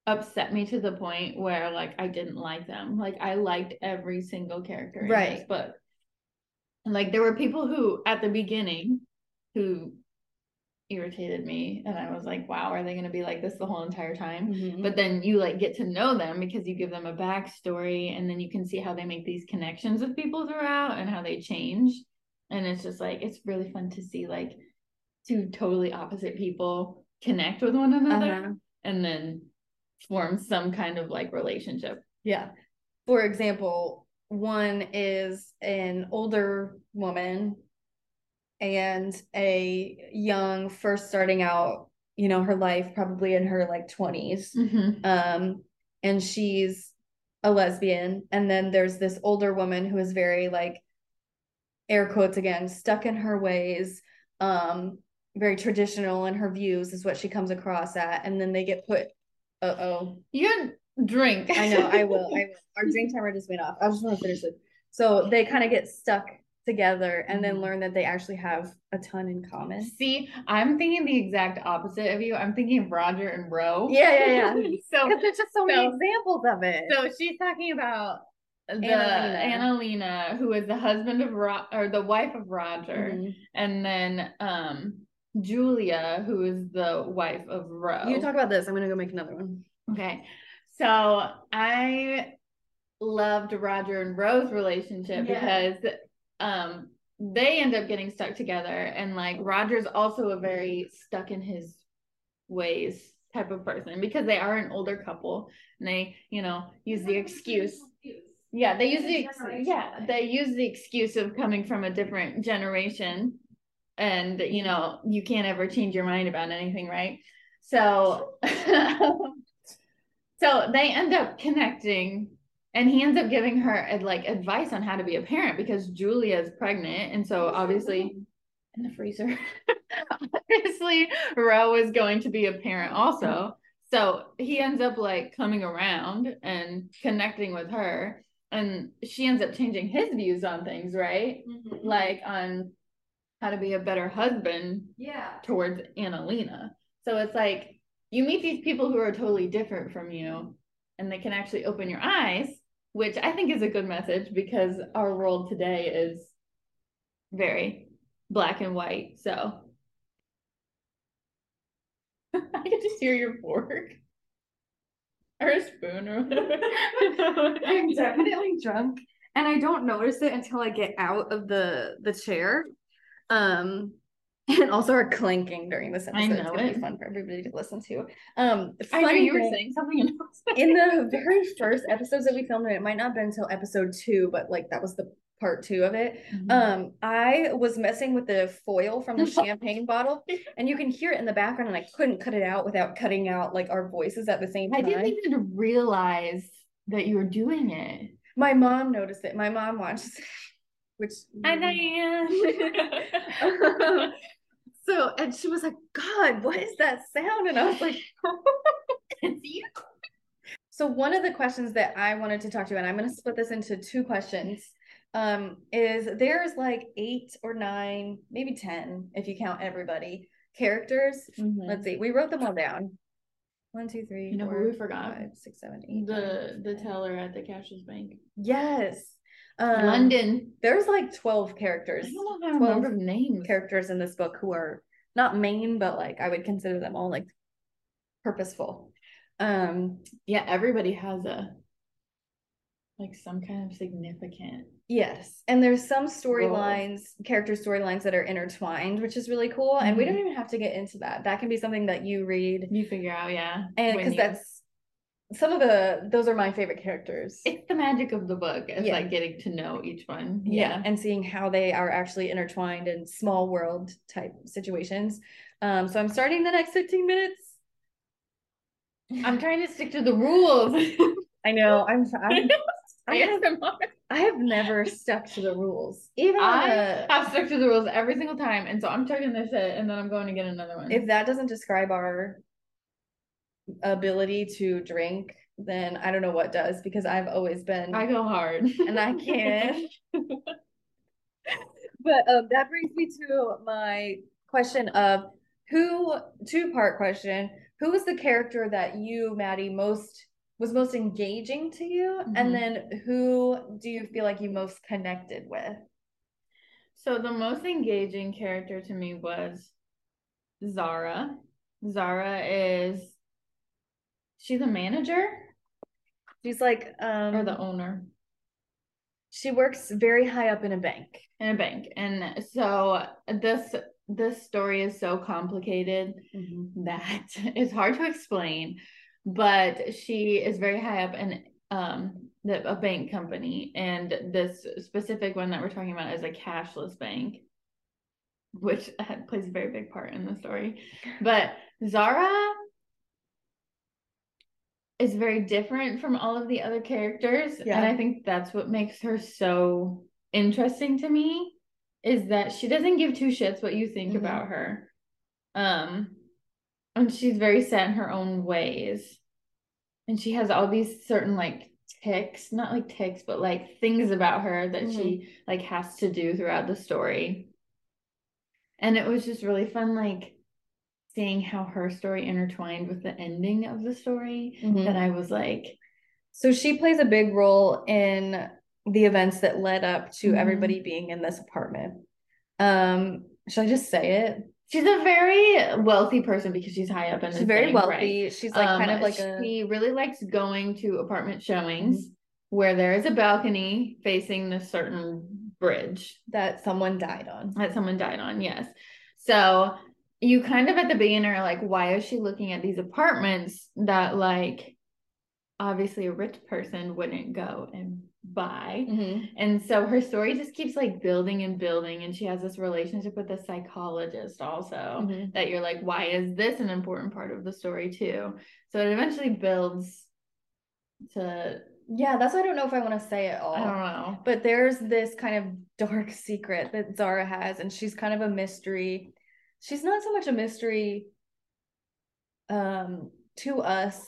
Speaker 2: upset me to the point where like I didn't like them. Like I liked every single character in this
Speaker 1: Right.
Speaker 2: book. And like there were people who at the beginning who irritated me and I was like, wow, are they gonna be like this the whole entire time?
Speaker 1: Mhm.
Speaker 2: But then you like get to know them because you give them a backstory and then you can see how they make these connections with people throughout and how they change. And it's just like it's really fun to see like two totally opposite people connect with one another
Speaker 1: Uh-huh.
Speaker 2: and then form some kind of like relationship.
Speaker 1: Yeah. For example, one is an older woman and a young, first starting out, you know, her life, probably in her like 20s. Um, and she's a lesbian. And then there's this older woman who is very like air quotes again, stuck in her ways, um, very traditional in her views is what she comes across at. And then they get put uh oh.
Speaker 2: Your drink.
Speaker 1: I know, I will. I will. Our drink timer just went off. I just want to finish it. So they kind of get stuck together and then
Speaker 2: Mhm.
Speaker 1: learn that they actually have a ton in common.
Speaker 2: See, I'm thinking the exact opposite of you. I'm thinking of Roger and Ro.
Speaker 1: Yeah, yeah, yeah.
Speaker 2: so
Speaker 1: Because there's just so many examples of it.
Speaker 2: so she's talking about the
Speaker 1: Annalena.
Speaker 2: Annalena, who is the husband of Ro- or the wife of Roger,
Speaker 1: Mhm.
Speaker 2: and then um Julia, who is the wife of Ro.
Speaker 1: You talk about this. I'm gonna go make another one.
Speaker 2: Okay. So I loved Roger and Ro's relationship
Speaker 1: Yeah.
Speaker 2: because um they end up getting stuck together and like Roger's also a very stuck in his ways type of person because they are an older couple and they, you know, use the excuse. Yeah, they use the yeah, they use the excuse of coming from a different generation and you know, you can't ever change your mind about anything, right? So so they end up connecting and he ends up giving her uh, like advice on how to be a parent because Julia is pregnant. And so obviously in the freezer. Obviously Ro is going to be a parent also. So he ends up like coming around and connecting with her. And she ends up changing his views on things right? Like on how to be a better husband
Speaker 1: yeah.
Speaker 2: towards Annalena. So it's like you meet these people who are totally different from you and they can actually open your eyes, which I think is a good message because our world today is very black and white. So I can just hear your fork or a spoon or whatever.
Speaker 1: I'm definitely drunk and I don't notice it until I get out of the the chair. Um and also our clanking during this episode.
Speaker 2: I
Speaker 1: It's gonna
Speaker 2: it.
Speaker 1: be fun for everybody to listen to. Um
Speaker 2: I knew you were saying something and I was like-
Speaker 1: in the very first episodes that we filmed, and it might not have been until episode two, but like that was the part two of it.
Speaker 2: Mm-hmm.
Speaker 1: Um, I was messing with the foil from the champagne bottle, and you can hear it in the background, and I couldn't cut it out without cutting out like our voices at the same time.
Speaker 2: I didn't even realize that you were doing it.
Speaker 1: My mom noticed it. My mom watches, which
Speaker 2: Hi, Diane.
Speaker 1: so and she was like, "God, what is that sound?" And I was like,
Speaker 2: it's you.
Speaker 1: So one of the questions that I wanted to talk to, you, and I'm going to split this into two questions, um, is there's like eight or nine, maybe ten, if you count everybody, characters. Let's see, we wrote them all down. One, two, three,
Speaker 2: You know who
Speaker 1: four,
Speaker 2: we forgot?
Speaker 1: five, six, seven, eight.
Speaker 2: The
Speaker 1: nine,
Speaker 2: the teller at the cashless bank.
Speaker 1: Yes. Um,
Speaker 2: London.
Speaker 1: There's like 12
Speaker 2: I
Speaker 1: characters,
Speaker 2: don't know if I
Speaker 1: 12
Speaker 2: remember names.
Speaker 1: characters in this book who are not main, but like I would consider them all like purposeful. Um,
Speaker 2: Yeah, everybody has a like some kind of significant.
Speaker 1: Yes, and there's some storylines, character storylines that are intertwined, which is really cool. And we don't even have to get into that. That can be something that you read,
Speaker 2: You figure out, yeah.
Speaker 1: and because that's some of the those are my favorite characters.
Speaker 2: it's the magic of the book. It's
Speaker 1: Yeah.
Speaker 2: like getting to know each one.
Speaker 1: yeah,
Speaker 2: Yeah.
Speaker 1: and seeing how they are actually intertwined in small world type situations. Um, so I'm starting the next 15 minutes.
Speaker 2: I'm trying to stick to the rules.
Speaker 1: I know I'm. I'm I have, I have never stuck to the rules, even
Speaker 2: I
Speaker 1: a-
Speaker 2: have stuck to the rules every single time, and so I'm chugging this shit, and then I'm going to get another one.
Speaker 1: if that doesn't describe our ability to drink, then I don't know what does because I've always been
Speaker 2: I go hard,
Speaker 1: and I can't. but um, that brings me to my question of who two part question. Who was the character that you, Maddie, most was most engaging to you?
Speaker 2: Mhm.
Speaker 1: And then who do you feel like you most connected with?
Speaker 2: So the most engaging character to me was Zara. Zara is she's a manager?
Speaker 1: She's like um
Speaker 2: or the owner.
Speaker 1: She works very high up in a bank.
Speaker 2: in a bank. And so this this story is so complicated that it's hard to explain, but she is very high up in um the, a bank company. And this specific one that we're talking about is a cashless bank which plays a very big part in the story. But zara is very different from all of the other characters
Speaker 1: Yeah.
Speaker 2: and i think that's what makes her so interesting to me is that she doesn't give two shits what you think
Speaker 1: Mhm.
Speaker 2: about her um and she's very set in her own ways and she has all these certain like ticks not like ticks but like things about her that she like has to do throughout the story and it was just really fun like seeing how her story intertwined with the ending of the story
Speaker 1: Mhm.
Speaker 2: that i was like
Speaker 1: So she plays a big role in the events that led up to
Speaker 2: Mhm.
Speaker 1: everybody being in this apartment. Um, should I just say it?
Speaker 2: She's a very wealthy person because she's high up in
Speaker 1: She's very
Speaker 2: thing,
Speaker 1: wealthy.
Speaker 2: right?
Speaker 1: She's like kind
Speaker 2: Um,
Speaker 1: of like a Mm-hmm.
Speaker 2: she really likes going to apartment showings where there is a balcony facing this certain bridge
Speaker 1: that someone died on.
Speaker 2: that someone died on. Yes. So you kind of at the beginning are like, why is she looking at these apartments that like obviously a rich person wouldn't go and buy?
Speaker 1: Mhm.
Speaker 2: And so her story just keeps like building and building, and she has this relationship with a psychologist also
Speaker 1: Mhm.
Speaker 2: that you're like, why is this an important part of the story too? So it eventually builds to
Speaker 1: Yeah, that's why I don't know if I want to say it all.
Speaker 2: I don't know.
Speaker 1: But there's this kind of dark secret that Zara has, and she's kind of a mystery. She's not so much a mystery um to us,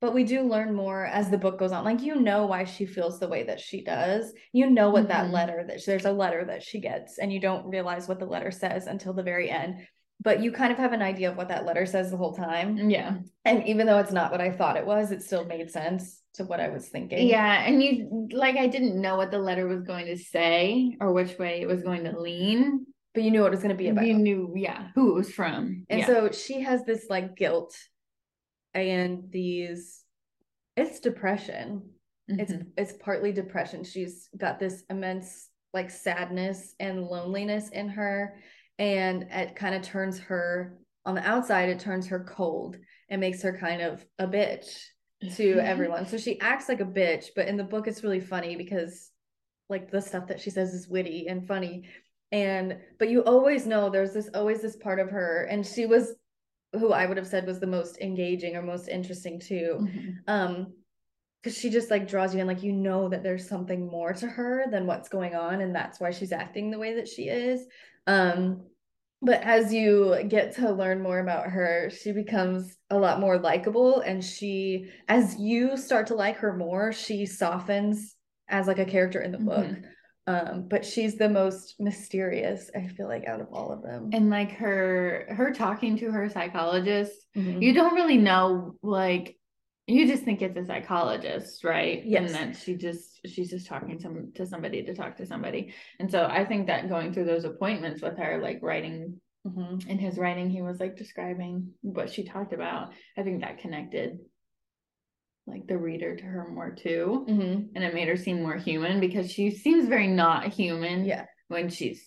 Speaker 1: but we do learn more as the book goes on. Like you know why she feels the way that she does. You know what that
Speaker 2: Mhm.
Speaker 1: letter that there's a letter that she gets, and you don't realize what the letter says until the very end. But you kind of have an idea of what that letter says the whole time.
Speaker 2: Yeah.
Speaker 1: And even though it's not what I thought it was, it still made sense to what I was thinking.
Speaker 2: Yeah. And you like I didn't know what the letter was going to say or which way it was going to lean.
Speaker 1: But you knew what it was going to be about.
Speaker 2: You knew, yeah, who it was from.
Speaker 1: And
Speaker 2: yeah.
Speaker 1: so she has this like guilt and these it's depression. It's
Speaker 2: Mhm.
Speaker 1: it's partly depression. She's got this immense like sadness and loneliness in her and it kind of turns her on the outside it turns her cold and makes her kind of a bitch to everyone. So she acts like a bitch, but in the book it's really funny because like the stuff that she says is witty and funny. And but you always know there's this always this part of her and she was who I would have said was the most engaging or most interesting too.
Speaker 2: Mhm.
Speaker 1: Um because she just like draws you in like you know that there's something more to her than what's going on and that's why she's acting the way that she is. Um but as you get to learn more about her, she becomes a lot more likable. And she, as you start to like her more, she softens as like a character in the book.
Speaker 2: Mhm.
Speaker 1: Um, but she's the most mysterious, I feel like, out of all of them.
Speaker 2: And like her her talking to her psychologist,
Speaker 1: Mhm.
Speaker 2: you don't really know like you just think it's a psychologist, right?
Speaker 1: Yes.
Speaker 2: And that she just she's just talking to to somebody to talk to somebody. And so I think that going through those appointments with her, like writing
Speaker 1: Mhm.
Speaker 2: in his writing, he was like describing what she talked about. I think that connected like the reader to her more too.
Speaker 1: Mhm.
Speaker 2: And it made her seem more human because she seems very not human
Speaker 1: Yeah.
Speaker 2: when she's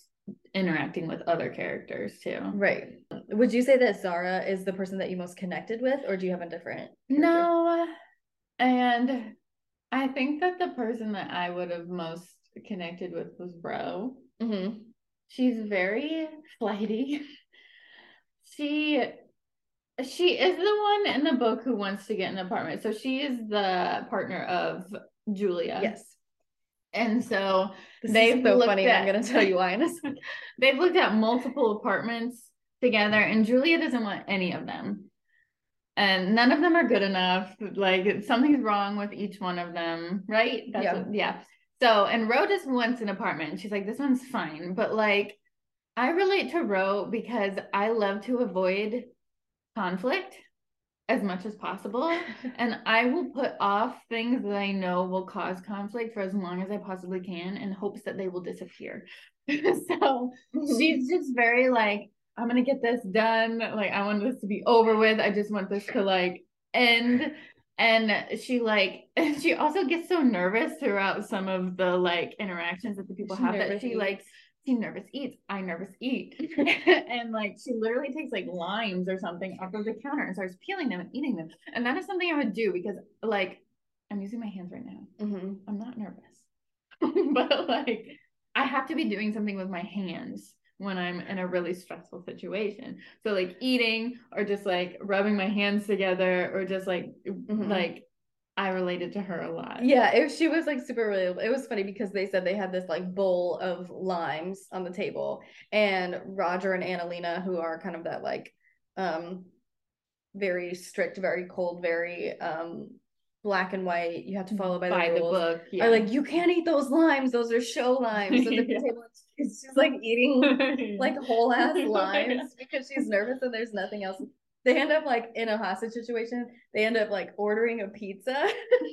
Speaker 2: interacting with other characters too.
Speaker 1: Right. Would you say that Zara is the person that you most connected with, or do you have a different? character?
Speaker 2: No, and I think that the person that I would have most connected with was Ro.
Speaker 1: Mhm.
Speaker 2: She's very flighty. She she is the one in the book who wants to get an apartment. So she is the partner of Julia.
Speaker 1: Yes.
Speaker 2: And so They've
Speaker 1: so funny. and I'm going to tell you why in a second.
Speaker 2: they've looked at multiple apartments together and Julia doesn't want any of them. And none of them are good enough. Like something's wrong with each one of them, right? That's
Speaker 1: Yeah.
Speaker 2: what, yeah. So, and Ro just wants an apartment. She's like, this one's fine. But like, I relate to Ro because I love to avoid conflict as much as possible. And I will put off things that I know will cause conflict for as long as I possibly can in hopes that they will disappear. so mm-hmm. she's just very like, I'm gonna get this done. Like, I want this to be over with. I just want this to like end. And she like, she also gets so nervous throughout some of the like interactions that the people
Speaker 1: She
Speaker 2: have that she like she nervous eats, I nervous eat. and like she literally takes like limes or something off of the counter and starts peeling them and eating them. And that is something I would do because like I'm using my hands right now.
Speaker 1: Mhm.
Speaker 2: I'm not nervous. but like I have to be doing something with my hands when I'm in a really stressful situation. So like eating or just like rubbing my hands together or just like
Speaker 1: Mhm.
Speaker 2: like I related to her a lot.
Speaker 1: Yeah, it, she was like super relatable. It was funny because they said they had this like bowl of limes on the table, and Roger and Annalena, who are kind of that like um very strict, very cold, very um black and white, you have to follow by,
Speaker 2: by
Speaker 1: the
Speaker 2: the
Speaker 1: rules.
Speaker 2: book. Yeah.
Speaker 1: Are like, you can't eat those limes, those are show limes. So the
Speaker 2: Yeah.
Speaker 1: table is just like eating like whole ass limes because she's nervous and there's nothing else. They end up like in a hostage situation, they end up like ordering a pizza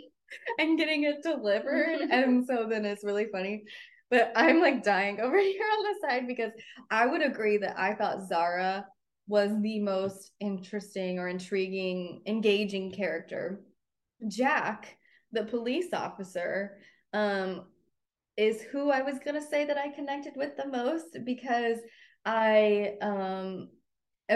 Speaker 1: and getting it delivered. and so then it's really funny. But I'm like dying over here on the side because I would agree that I thought Zara was the most interesting or intriguing, engaging character. Jack, the police officer, um, is who I was gonna say that I connected with the most because I um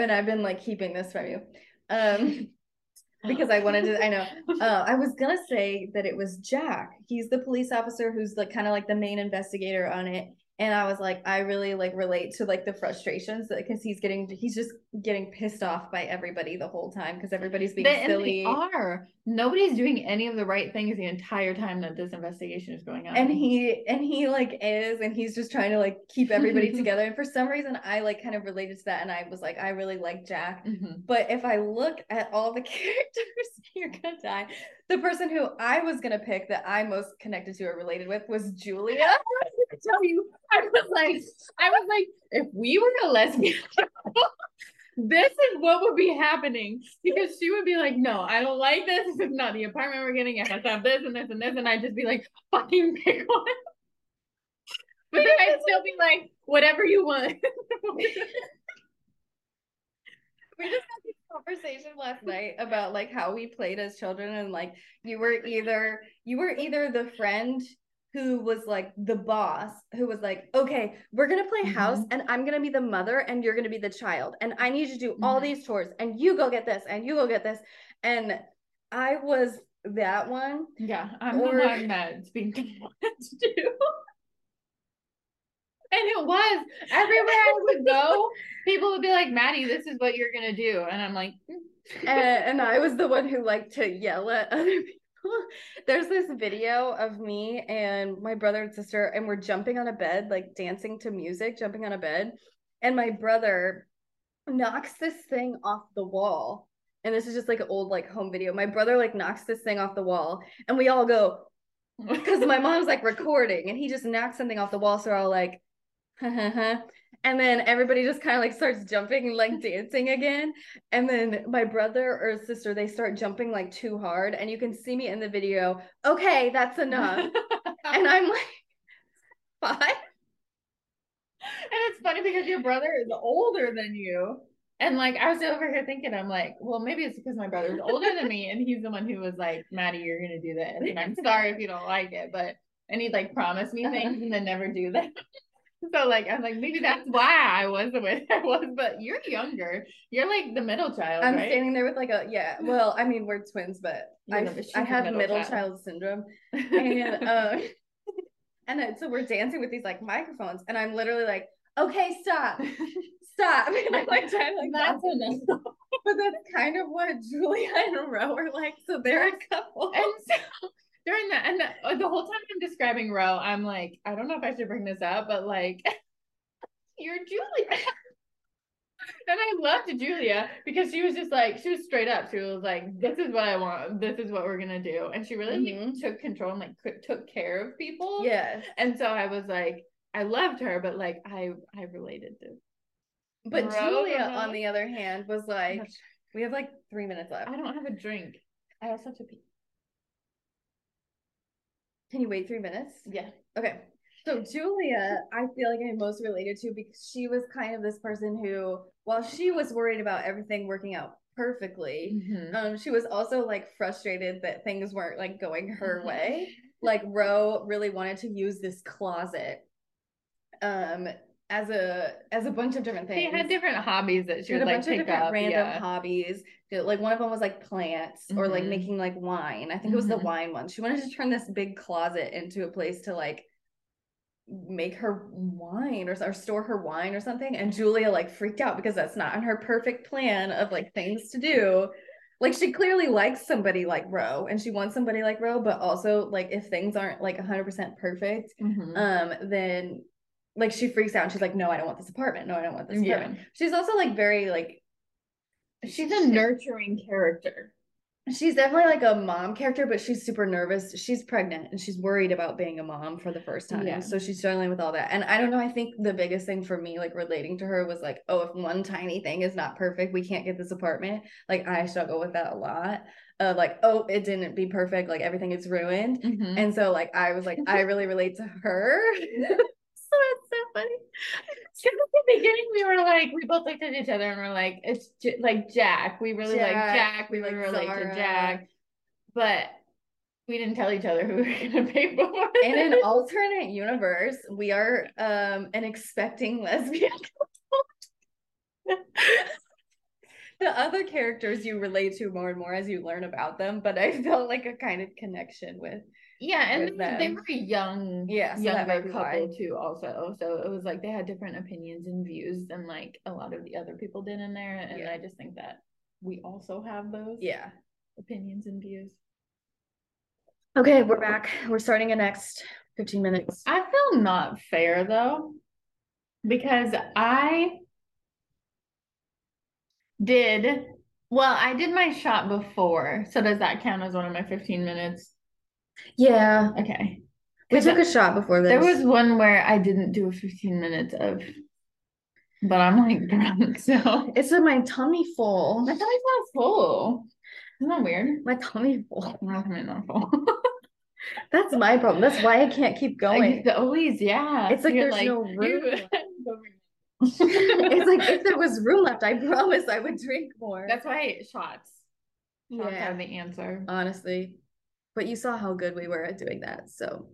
Speaker 1: and I've been like keeping this from you. Um because I wanted to I know. Uh I was gonna say that it was Jack. He's the police officer who's like kind of like the main investigator on it and I was like, I really like relate to like the frustrations that because he's getting he's just getting pissed off by everybody the whole time because everybody's being
Speaker 2: They,
Speaker 1: silly.
Speaker 2: they are. Nobody's doing any of the right things the entire time that this investigation is going on.
Speaker 1: and he and he like is and he's just trying to like keep everybody together and for some reason i like kind of related to that and i was like i really like jack
Speaker 2: Mhm.
Speaker 1: but if i look at all the characters you're gonna die the person who i was gonna pick that i most connected to or related with was julia
Speaker 2: I was tell you, I was like, I was like, if we were a lesbian couple, this is what would be happening because she would be like, no, I don't like this. This is not the apartment we're getting. It has to have this and this and this, and I'd just be like, fucking pick one. But then I'd still be like, whatever you want.
Speaker 1: we just had this conversation last night about like how we played as children and like you were either you were either the friend who was like the boss who was like okay we're gonna play house and i'm gonna be the mother and you're gonna be the child and i need you to do all
Speaker 2: Mhm.
Speaker 1: these chores and you go get this and you go get this and i was that one
Speaker 2: Yeah, I'm
Speaker 1: Or-
Speaker 2: the one that's being to do. And it was everywhere I would go, people would be like, Maddie, this is what you're gonna do. And I'm like, "Mm."
Speaker 1: and, and I was the one who liked to yell at other people. There's this video of me and my brother and sister, and we're jumping on a bed, like dancing to music, jumping on a bed. And my brother knocks this thing off the wall. And this is just like an old like home video. My brother like knocks this thing off the wall, and we all go because my mom's like recording, and he just knocks something off the wall. So we're all like, and then everybody just kind of like starts jumping and like dancing again. And then my brother or sister, they start jumping like too hard. And you can see me in the video. Okay, that's enough. and I'm like, five.
Speaker 2: And it's funny because your brother is older than you. And like I was over here thinking, I'm like, well, maybe it's because my brother's older than me, and he's the one who was like, Maddie, you're gonna do this, and I'm sorry if you don't like it, but and he'd like promise me things and then never do them. So like I'm like, maybe that's why I was the way I was, but you're younger. You're like the middle child,
Speaker 1: I'm
Speaker 2: right?
Speaker 1: standing there with like a, yeah, well, I mean, we're twins, but I, I have
Speaker 2: middle
Speaker 1: middle
Speaker 2: child.
Speaker 1: child syndrome. and uh and then, so we're dancing with these like microphones and i'm literally like okay stop stop and i'm like trying like
Speaker 2: that's enough.
Speaker 1: but that's kind of what julia and ro are like so they're a couple
Speaker 2: And so during that, and the, the whole time I'm describing Ro, I'm like, I don't know if I should bring this up, but like, you're Julia. And I loved Julia because she was just like, she was straight up. She was like, this is what I want. This is what we're going to do. And she really like,
Speaker 1: Mhm.
Speaker 2: took control and like took care of people.
Speaker 1: yes
Speaker 2: And so I was like, I loved her, but like, I, I related to,
Speaker 1: but julia on the other hand was like we have like three minutes left
Speaker 2: I don't have a drink. I also have to pee.
Speaker 1: Can you wait three minutes
Speaker 2: Yeah.
Speaker 1: Okay. So Julia, I feel like I'm most related to because she was kind of this person who, while she was worried about everything working out perfectly,
Speaker 2: Mhm.
Speaker 1: um, she was also like frustrated that things weren't like going her
Speaker 2: Mm-hmm.
Speaker 1: way. Like Ro really wanted to use this closet um as a as a bunch of different things.
Speaker 2: She had different hobbies that she
Speaker 1: She
Speaker 2: would
Speaker 1: had a
Speaker 2: like
Speaker 1: bunch of
Speaker 2: pick
Speaker 1: different
Speaker 2: up.
Speaker 1: random
Speaker 2: yeah.
Speaker 1: hobbies. Like one of them was like plants or like
Speaker 2: Mhm.
Speaker 1: making like wine. I think it was the
Speaker 2: Mhm.
Speaker 1: wine one. She wanted to turn this big closet into a place to like make her wine or, or store her wine or something. And Julia like freaked out because that's not on her perfect plan of like things to do. Like she clearly likes somebody like Ro and she wants somebody like Ro, but also like if things aren't like 100% perfect,
Speaker 2: Mhm.
Speaker 1: um then like she freaks out and she's like no i don't want this apartment no i don't want this
Speaker 2: Yeah.
Speaker 1: apartment she's also like very like
Speaker 2: She's a nurturing character.
Speaker 1: she's definitely like a mom character, but she's super nervous. She's pregnant and she's worried about being a mom for the first time.
Speaker 2: Yeah.
Speaker 1: So she's struggling with all that. And I don't know, I think the biggest thing for me, like relating to her, was like, oh, if one tiny thing is not perfect, we can't get this apartment. Like I struggle with that a lot. Uh, like, oh, it didn't be perfect, like everything is ruined.
Speaker 2: Mhm.
Speaker 1: And so like I was like, I really relate to her. funny.
Speaker 2: At the beginning we were like, we both looked at each other and we're like, it's J- like Jack. We really like
Speaker 1: Jack,
Speaker 2: Jack. We
Speaker 1: we
Speaker 2: really
Speaker 1: like
Speaker 2: relate to Jack. But we didn't tell each other who we were gonna pay for.
Speaker 1: In an alternate universe, we are um an expecting lesbian couple. the other characters you relate to more and more as you learn about them, but I felt like a kind of connection with
Speaker 2: yeah, and they were young,
Speaker 1: Yeah, so
Speaker 2: younger couple
Speaker 1: why.
Speaker 2: too, also. So it was like they had different opinions and views than like a lot of the other people did in there. And
Speaker 1: Yeah.
Speaker 2: I just think that we also have those
Speaker 1: yeah.
Speaker 2: opinions and views.
Speaker 1: Okay, we're back. We're starting in next 15 minutes.
Speaker 2: I feel not fair though, because I did well, I did my shot before. So does that count as one of my 15 minutes?
Speaker 1: Yeah.
Speaker 2: Okay.
Speaker 1: We took a shot before this.
Speaker 2: there was one where I didn't do a 15 minutes of, but I'm like drunk, so
Speaker 1: it's in my tummy full.
Speaker 2: my tummy's not full. Isn't that weird?
Speaker 1: My tummy full.
Speaker 2: My tummy's not full.
Speaker 1: That's my problem. That's why I can't keep going.
Speaker 2: used always, yeah.
Speaker 1: It's like
Speaker 2: You're
Speaker 1: there's no room.
Speaker 2: it's
Speaker 1: like if there was room left, I promise I would drink more.
Speaker 2: That's why shots. Shots
Speaker 1: Yeah.
Speaker 2: are the answer.
Speaker 1: honestly. But you saw how good we were at doing that, so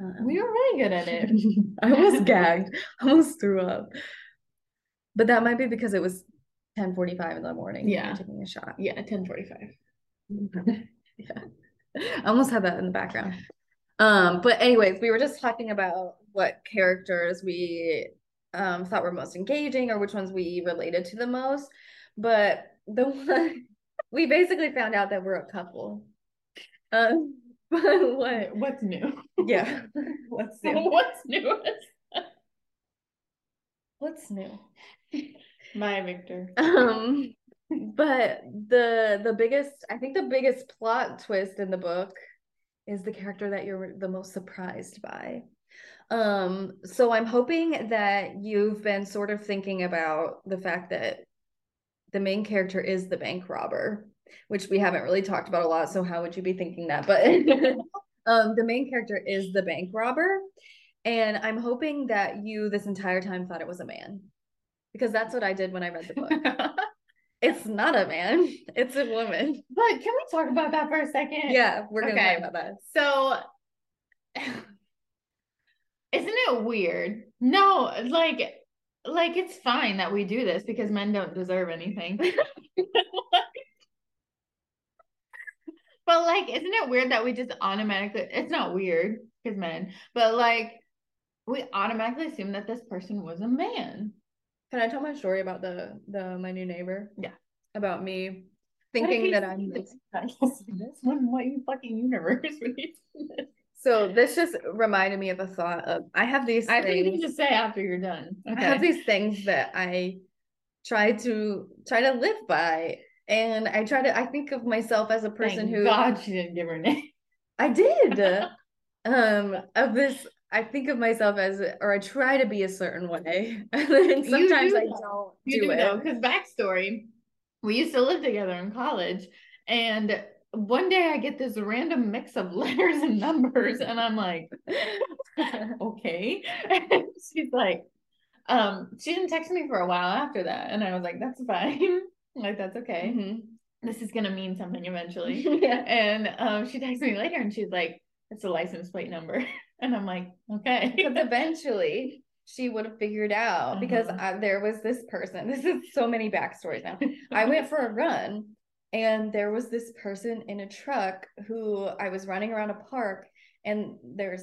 Speaker 1: um,
Speaker 2: We were really good at it.
Speaker 1: I was gagged, I almost threw up. But that might be because it was 10:45 in the morning. and we were
Speaker 2: Yeah.
Speaker 1: taking a shot.
Speaker 2: Yeah, 1045.
Speaker 1: yeah, I almost had that in the background. Um, but anyways, we were just talking about what characters we um thought were most engaging or which ones we related to the most. But the one we basically found out that we're a couple. Um, but what?
Speaker 2: What's new?
Speaker 1: Yeah, what's new?
Speaker 2: What's new?
Speaker 1: What's new?
Speaker 2: My Victor.
Speaker 1: Um, but the the biggest, I think the biggest plot twist in the book is the character that you're the most surprised by. Um, so I'm hoping that you've been sort of thinking about the fact that the main character is the bank robber, which we haven't really talked about a lot. So how would you be thinking that? But um, the main character is the bank robber, and I'm hoping that you this entire time thought it was a man, because that's what I did when I read the book. It's not a man, it's a woman.
Speaker 2: But can we talk about that for a second?
Speaker 1: Yeah, we're gonna
Speaker 2: Okay.
Speaker 1: talk about that.
Speaker 2: So, isn't it weird? No, like, like it's fine that we do this because men don't deserve anything. But like, isn't it weird that we just automatically? It's not weird because men, but like, we automatically assume that this person was a man.
Speaker 1: Can I tell my story about the the my new neighbor?
Speaker 2: Yeah.
Speaker 1: About me thinking that I'm
Speaker 2: this? This one? What you fucking universe
Speaker 1: so this just reminded me of a thought of I have these
Speaker 2: I think you just say after you're done.
Speaker 1: I have these things that I try to try to live by. And I try to I think of myself as a person
Speaker 2: Thank
Speaker 1: who
Speaker 2: God she didn't give her name.
Speaker 1: I did. um of this I think of myself as or I try to be a certain way. and sometimes
Speaker 2: do
Speaker 1: I don't
Speaker 2: You
Speaker 1: do
Speaker 2: do
Speaker 1: it.
Speaker 2: because backstory, we used to live together in college, and one day I get this random mix of letters and numbers, and I'm like, okay. And she's like, um, she didn't text me for a while after that, and I was like, that's fine. Like that's okay.
Speaker 1: Mhm.
Speaker 2: This is gonna mean something eventually.
Speaker 1: yeah.
Speaker 2: and um, she texts me later, and she's like, it's a license plate number, and I'm like, okay.
Speaker 1: Because eventually she would have figured out because
Speaker 2: Uh-huh.
Speaker 1: I, there was this person. This is so many backstories now. I went for a run and there was this person in a truck who I was running around a park and there's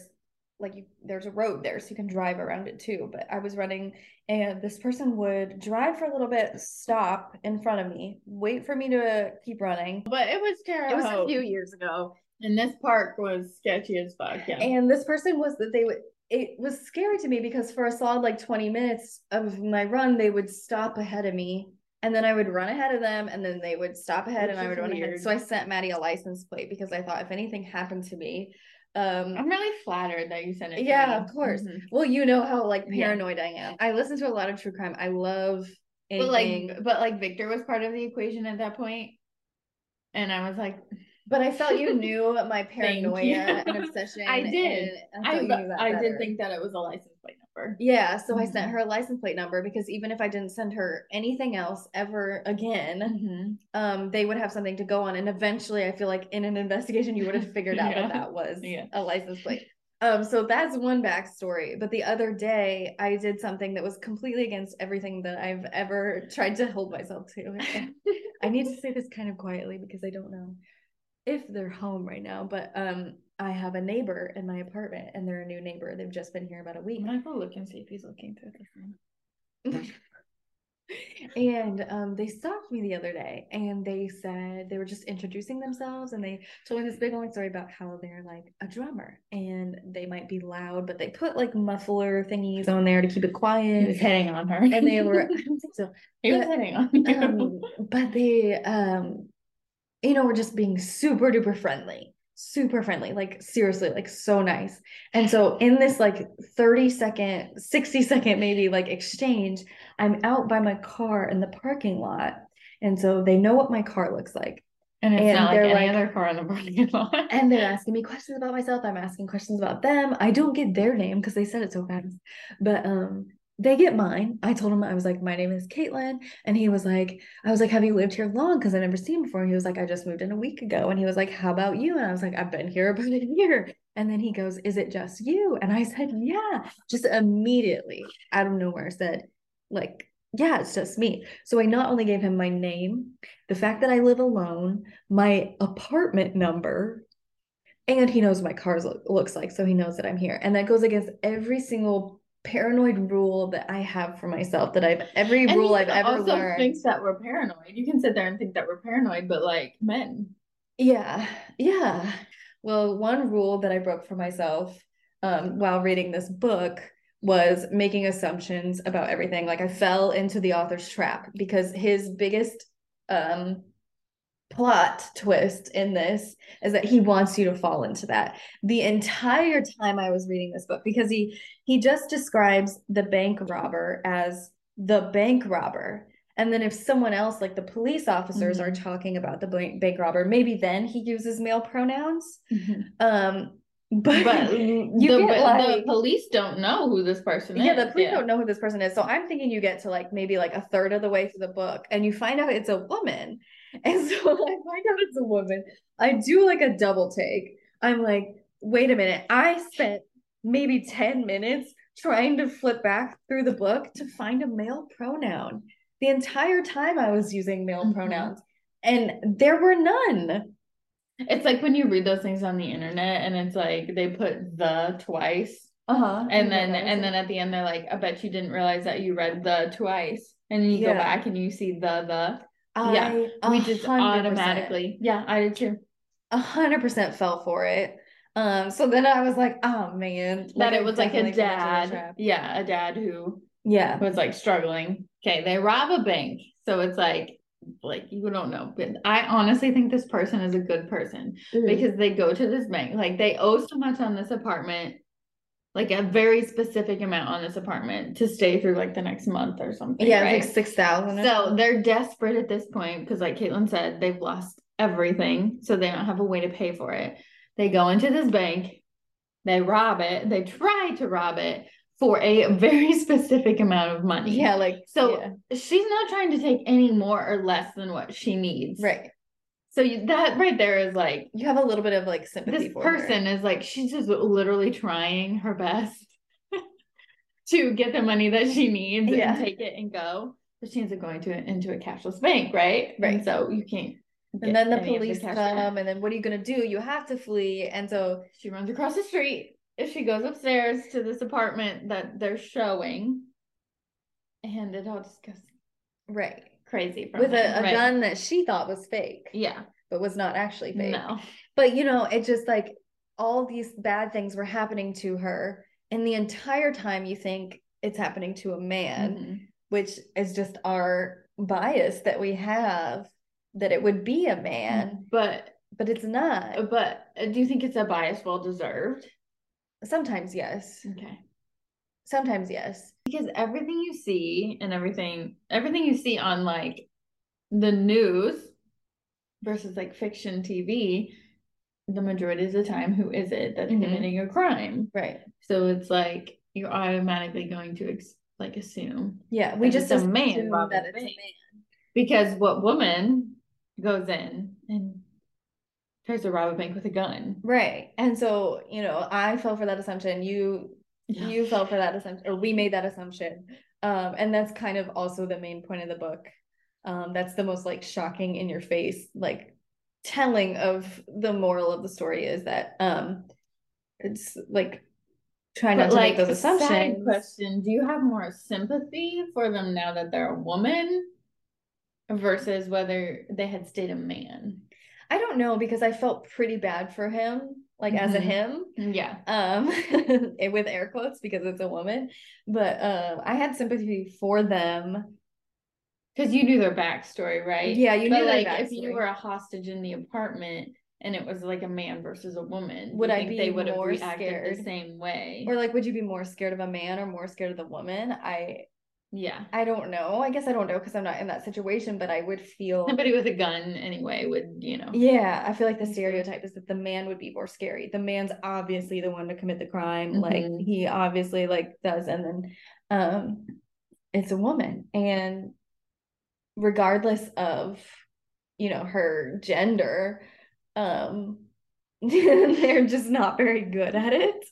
Speaker 1: like you, there's a road there so you can drive around it too but I was running and this person would drive for a little bit stop in front of me wait for me to keep running
Speaker 2: But it was Tara
Speaker 1: it was a few years ago
Speaker 2: And this park was sketchy as fuck. Yeah.
Speaker 1: and this person was that they would it was scary to me because for a solid like 20 minutes of my run they would stop ahead of me and then I would run ahead of them, and then they would stop ahead,
Speaker 2: Which
Speaker 1: and I would run ahead. So I sent Maddie a license plate because I thought if anything happened to me, um,
Speaker 2: I'm really flattered that you sent it.
Speaker 1: Yeah,
Speaker 2: me.
Speaker 1: of course.
Speaker 2: Mhm.
Speaker 1: well, you know how like
Speaker 2: Yeah.
Speaker 1: paranoid I am. I listen to a lot of true crime. I love
Speaker 2: But like, but like Victor was part of the equation at that point, and I was like,
Speaker 1: but I felt you knew my paranoia and obsession.
Speaker 2: I did.
Speaker 1: and I,
Speaker 2: I,
Speaker 1: thought you knew that
Speaker 2: I did think that it was a license plate number.
Speaker 1: Yeah, so I sent
Speaker 2: Mhm.
Speaker 1: her a license plate number because even if I didn't send her anything else ever again,
Speaker 2: Mhm.
Speaker 1: um, they would have something to go on. And eventually, I feel like in an investigation, you would have figured out
Speaker 2: Yeah.
Speaker 1: what that was
Speaker 2: Yeah.
Speaker 1: a license plate. Um, so that's one backstory. But the other day, I did something that was completely against everything that I've ever tried to hold myself to. I need to say this kind of quietly because I don't know if they're home right now. But um, I have a neighbor in my apartment, and they're a new neighbor. They've just been here about a week.
Speaker 2: I'm gonna go look and see if he's looking through the phone.
Speaker 1: and um, they stopped me the other day and they said they were just introducing themselves and they told me this big long story about how they're like a drummer and they might be loud but they put like muffler thingies on there to keep it quiet
Speaker 2: He was hitting on her,
Speaker 1: and they were I don't think so
Speaker 2: he was
Speaker 1: but,
Speaker 2: hitting on you.
Speaker 1: um, but they um you know were just being super duper friendly super friendly like seriously like so nice. And so in this like 30 second 60 second maybe like exchange i'm out by my car in the parking lot and so they know what my car looks like.
Speaker 2: And it's
Speaker 1: and
Speaker 2: not like
Speaker 1: they're
Speaker 2: any
Speaker 1: like-
Speaker 2: other car in the parking lot.
Speaker 1: and they're asking me questions about myself i'm asking questions about them. I don't get their name because they said it so fast. But um they get mine. I told him i was like my name is caitlin. And he was like i was like have you lived here long? Because I've never seen before. And he was like i just moved in a week ago. And he was like how about you? And i was like i've been here about a year. And then he goes is it just you? And i said yeah. Just immediately out of nowhere said like yeah it's just me. So i not only gave him my name the fact that i live alone my apartment number and he knows my car look, looks like so he knows that i'm here. And that goes against every single paranoid rule that i have for myself that i've every
Speaker 2: And
Speaker 1: rule i've ever
Speaker 2: also
Speaker 1: learned
Speaker 2: thinks that we're paranoid. You can sit there and think that we're paranoid, but like men.
Speaker 1: Yeah, yeah. Well, one rule that I broke for myself um, while reading this book was making assumptions about everything. Like I fell into the author's trap because his biggest um, plot twist in this is that he wants you to fall into that. The entire time I was reading this book, because he he just describes the bank robber as the bank robber. And then if someone else, like the police officers, are talking about the bank, bank robber, maybe then he uses male pronouns. Um, but,
Speaker 2: But
Speaker 1: you
Speaker 2: the, but
Speaker 1: like
Speaker 2: the police don't know who this person is.
Speaker 1: yeah, the police don't know who this person is. So I'm thinking you get to like maybe like a third of the way through the book and you find out it's a woman. And so I find out it's a woman. I do like a double take. I'm like, wait a minute. I spent maybe 10 minutes trying to flip back through the book to find a male pronoun. The entire time I was using male
Speaker 2: Mhm.
Speaker 1: pronouns and there were none.
Speaker 2: It's like when you read those things on the internet and it's like they put the twice
Speaker 1: Uh-huh.
Speaker 2: and then and then at the end they're like, I bet you didn't realize that you read the twice. And then you go back and you see the the
Speaker 1: I
Speaker 2: we just
Speaker 1: 100%
Speaker 2: automatically yeah, I did too.
Speaker 1: a hundred percent fell for it. Um, so then I was like, oh man,
Speaker 2: That
Speaker 1: I
Speaker 2: it was like a
Speaker 1: definitely fell into the
Speaker 2: dad. Yeah, a dad who
Speaker 1: Yeah.
Speaker 2: was like struggling. Okay, they rob a bank. So it's like like you don't know. But I honestly think this person is a good person because they go to this bank. Like they owe so much on this apartment, like a very specific amount on this apartment to stay through like the next month or something.
Speaker 1: yeah,
Speaker 2: right?
Speaker 1: like six thousand.
Speaker 2: So they're desperate at this point because, like Caitlin said, they've lost everything. So they don't have a way to pay for it. They go into this bank, they rob it, they try to rob it for a very specific amount of money.
Speaker 1: yeah, like
Speaker 2: So
Speaker 1: yeah.
Speaker 2: she's not trying to take any more or less than what she needs.
Speaker 1: right.
Speaker 2: So you, that right there is like,
Speaker 1: You have a little bit of like sympathy
Speaker 2: this
Speaker 1: for her.
Speaker 2: person is like, she's just literally trying her best to get the money that she needs
Speaker 1: Yeah.
Speaker 2: and take it and go. But she ends up going to into a cashless bank, right?
Speaker 1: Right.
Speaker 2: And so you can't.
Speaker 1: And then the police
Speaker 2: cash
Speaker 1: come, and then what are you gonna do? You have to flee, and so
Speaker 2: She runs across the street. If she goes upstairs to this apartment that they're showing, and it all just goes
Speaker 1: right
Speaker 2: crazy from
Speaker 1: with a, a
Speaker 2: right?
Speaker 1: gun that she thought was fake,
Speaker 2: Yeah.
Speaker 1: but was not actually fake.
Speaker 2: No.
Speaker 1: But you know, it just like all these bad things were happening to her, and the entire time you think it's happening to a man,
Speaker 2: Mhm.
Speaker 1: which is just our bias that we have that it would be a man,
Speaker 2: But
Speaker 1: but it's not.
Speaker 2: but uh, do you think it's a bias well deserved?
Speaker 1: Sometimes yes.
Speaker 2: Okay.
Speaker 1: Sometimes yes.
Speaker 2: Because everything you see and everything everything you see on like the news versus like fiction TV, the majority of the time, who is it that's
Speaker 1: Mhm.
Speaker 2: committing a crime?
Speaker 1: Right.
Speaker 2: So it's like you're automatically going to ex- like assume
Speaker 1: Yeah. We just
Speaker 2: a man,
Speaker 1: assume that it's a man.
Speaker 2: because what woman goes in and tries to rob a bank with a gun?
Speaker 1: Right. And so, you know, I fell for that assumption. You you fell for that assumption or we made that assumption. Um, and that's kind of also the main point of the book. Um, that's the most like shocking in your face, like telling of the moral of the story is that um it's like trying not to
Speaker 2: like
Speaker 1: make those assumptions.
Speaker 2: question, do you have more sympathy for them now that they're a woman versus whether they had stayed a man?
Speaker 1: I don't know because I felt pretty bad for him, like as a
Speaker 2: Mhm.
Speaker 1: him.
Speaker 2: Yeah.
Speaker 1: um with air quotes because it's a woman but uh i had sympathy for them
Speaker 2: Because you knew their backstory, right?
Speaker 1: yeah you
Speaker 2: but
Speaker 1: knew
Speaker 2: like if you were a hostage in the apartment and it was like a man versus a woman,
Speaker 1: Would I
Speaker 2: think
Speaker 1: be
Speaker 2: they would have reacted
Speaker 1: scared?
Speaker 2: the same way?
Speaker 1: or like would you be more scared of a man or more scared of the woman i
Speaker 2: yeah.
Speaker 1: i don't know i guess i don't know because i'm not in that situation but i would feel
Speaker 2: Somebody with a gun anyway would, you know.
Speaker 1: yeah i feel like the stereotype is that the man would be more scary the man's obviously the one to commit the crime like
Speaker 2: Mhm.
Speaker 1: he obviously like does and then um it's a woman and regardless of you know her gender um they're just not very good at it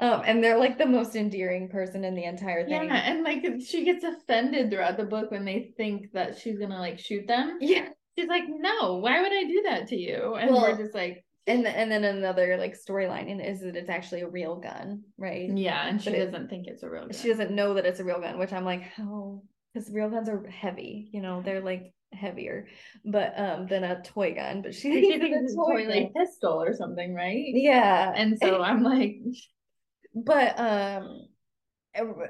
Speaker 1: um and they're like the most endearing person in the entire thing.
Speaker 2: Yeah, and like she gets offended throughout the book when they think that she's gonna like shoot them.
Speaker 1: yeah
Speaker 2: She's like, no, why would I do that to you? And
Speaker 1: Well,
Speaker 2: we're just like,
Speaker 1: and and then another like storyline in is that it's actually a real gun right
Speaker 2: yeah, and she
Speaker 1: But
Speaker 2: doesn't think it's a real gun.
Speaker 1: she doesn't know that it's a real gun which i'm like how because real guns are heavy you know they're like heavier but um than a toy gun but she
Speaker 2: she
Speaker 1: thinks it's a toy
Speaker 2: toy like pistol or something, right?
Speaker 1: yeah
Speaker 2: And so I'm like,
Speaker 1: but um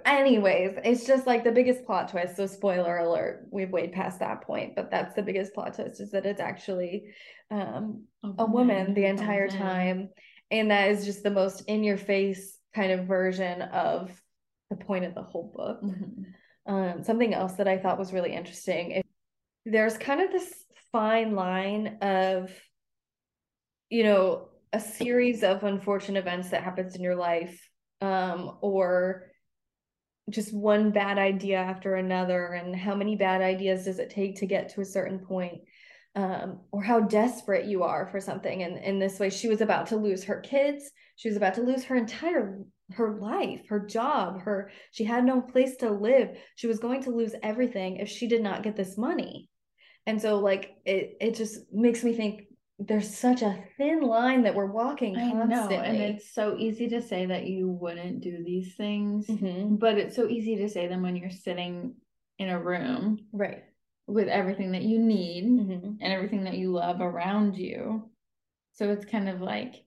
Speaker 1: anyways it's just like the biggest plot twist so spoiler alert we've way past that point but that's the biggest plot twist is that it's actually um a woman the entire
Speaker 2: in.
Speaker 1: time and that is just the most in your face kind of version of the point of the whole book
Speaker 2: Mhm.
Speaker 1: um something else that i thought was really interesting there's kind of this fine line of you know a series of unfortunate events that happens in your life um or just one bad idea after another and how many bad ideas does it take to get to a certain point um, or how desperate you are for something. And in this way she was about to lose her kids. She was about to lose her entire her life her job her she had no place to live. She was going to lose everything if she did not get this money and so like it it just makes me think there's such a thin line that we're walking
Speaker 2: I know, and it's so easy to say that you wouldn't do these things,
Speaker 1: Mhm.
Speaker 2: but it's so easy to say them when you're sitting in a room
Speaker 1: right
Speaker 2: with everything that you need
Speaker 1: Mhm.
Speaker 2: and everything that you love around you. So it's kind of like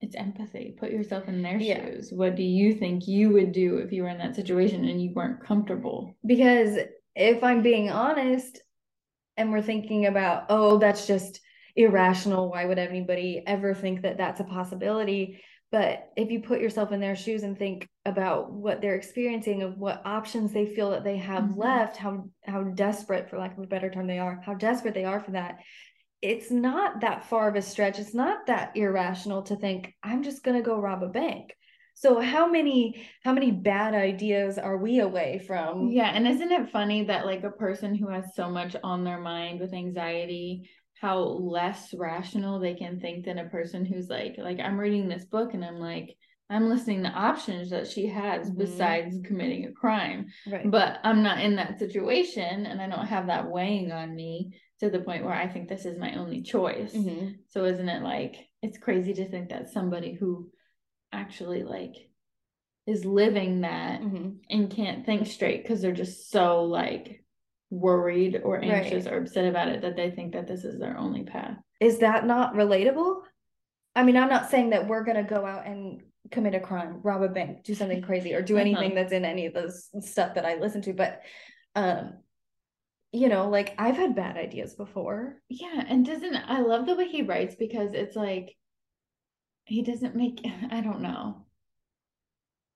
Speaker 2: it's empathy. Put yourself in their
Speaker 1: Yeah.
Speaker 2: shoes. What do you think you would do if you were in that situation and you weren't comfortable?
Speaker 1: because if i'm being honest and we're thinking about oh that's just irrational. Why would anybody ever think that that's a possibility? But if you put yourself in their shoes and think about what they're experiencing of what options they feel that they have
Speaker 2: Mhm.
Speaker 1: left how how desperate for lack of a better term they are how desperate they are for that it's not that far of a stretch. It's not that irrational to think i'm just going to go rob a bank so how many how many bad ideas are we away from
Speaker 2: Yeah, and isn't it funny that like a person who has so much on their mind with anxiety, how less rational they can think than a person who's like like I'm reading this book and I'm like I'm listening to options that she has
Speaker 1: Mhm.
Speaker 2: besides committing a crime.
Speaker 1: right
Speaker 2: But I'm not in that situation and I don't have that weighing on me to the point where I think this is my only choice.
Speaker 1: Mhm.
Speaker 2: So isn't it like it's crazy to think that somebody who actually like is living that
Speaker 1: Mhm.
Speaker 2: and can't think straight because they're just so like worried or anxious
Speaker 1: Right.
Speaker 2: or upset about it that they think that this is their only path.
Speaker 1: Is that not relatable? I mean, I'm not saying that we're gonna go out and commit a crime, rob a bank, do something crazy, or do
Speaker 2: Uh-huh.
Speaker 1: anything that's in any of those stuff that I listen to, but um you know, like I've had bad ideas before.
Speaker 2: Yeah, and doesn't I love the way he writes because it's like he doesn't make I don't know.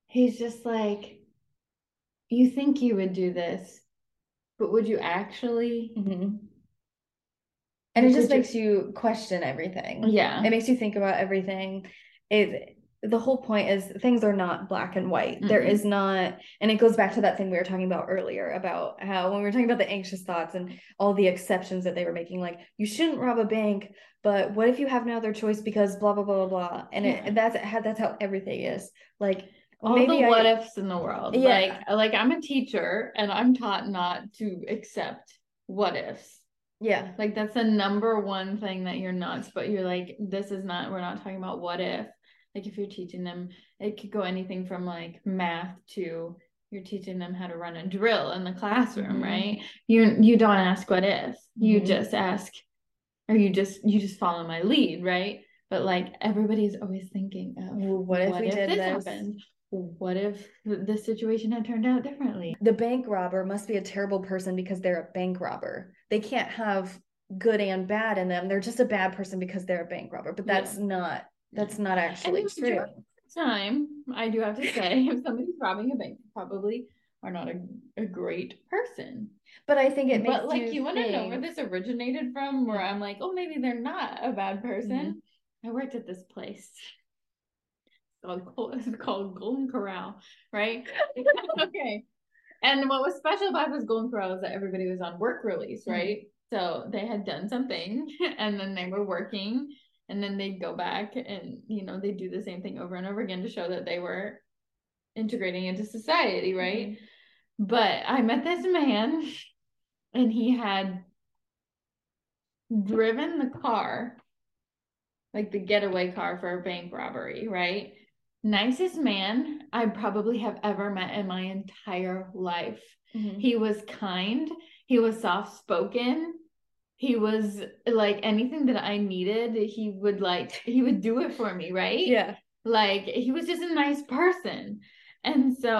Speaker 2: He's just like you think you would do this, but would you actually?
Speaker 1: Mm-hmm. And it just
Speaker 2: would you-
Speaker 1: makes you question everything.
Speaker 2: Yeah.
Speaker 1: It makes you think about everything. It the whole point is things are not black and white. There
Speaker 2: Mm-mm.
Speaker 1: is not, and it goes back to that thing we were talking about earlier about how when we were talking about the anxious thoughts and all the exceptions that they were making, like you shouldn't rob a bank, but what if you have no other choice because blah blah blah blah blah. And
Speaker 2: Yeah.
Speaker 1: it that's how that's how everything is. Like
Speaker 2: all
Speaker 1: maybe
Speaker 2: the
Speaker 1: I-
Speaker 2: what ifs in the world.
Speaker 1: Yeah.
Speaker 2: Like like I'm a teacher and I'm taught not to accept what ifs.
Speaker 1: yeah.
Speaker 2: Like that's the number one thing that you're not but you're like, this is not we're not talking about what if. Like if you're teaching them, it could go anything from like math to you're teaching them how to run a drill in the classroom,
Speaker 1: Mhm.
Speaker 2: right? You you don't ask what if. You
Speaker 1: Mhm.
Speaker 2: just ask or you just you just follow my lead, right? But like everybody's always thinking of
Speaker 1: Well, what if we did this?
Speaker 2: happened? What if th- this situation had turned out differently?
Speaker 1: the bank robber must be a terrible person because they're a bank robber. They can't have good and bad in them. They're just a bad person because they're a bank robber. But
Speaker 2: Yeah.
Speaker 1: that's not that's not actually true.
Speaker 2: time, I do have to say, if somebody's robbing a bank, probably are not a, a great person.
Speaker 1: But I think it makes
Speaker 2: But like, you, want to know where this originated from? Where I'm like, oh, maybe they're not a bad person.
Speaker 1: Mm-hmm.
Speaker 2: I worked at this place. It's called, it's called Golden Corral, right? okay. And what was special about this Golden Corral is that everybody was on work release,
Speaker 1: Mhm.
Speaker 2: right? So they had done something and then they were working and then they'd go back and, you know, they do the same thing over and over again to show that they were integrating into society, right?
Speaker 1: Mhm.
Speaker 2: But I met this man and he had driven the car, like the getaway car for a bank robbery, right? Nicest man I probably have ever met in my entire life.
Speaker 1: Mhm.
Speaker 2: He was kind, he was soft spoken. He was like anything that I needed, he would like, he would do it for me, right?
Speaker 1: Yeah.
Speaker 2: like he was just a nice person and so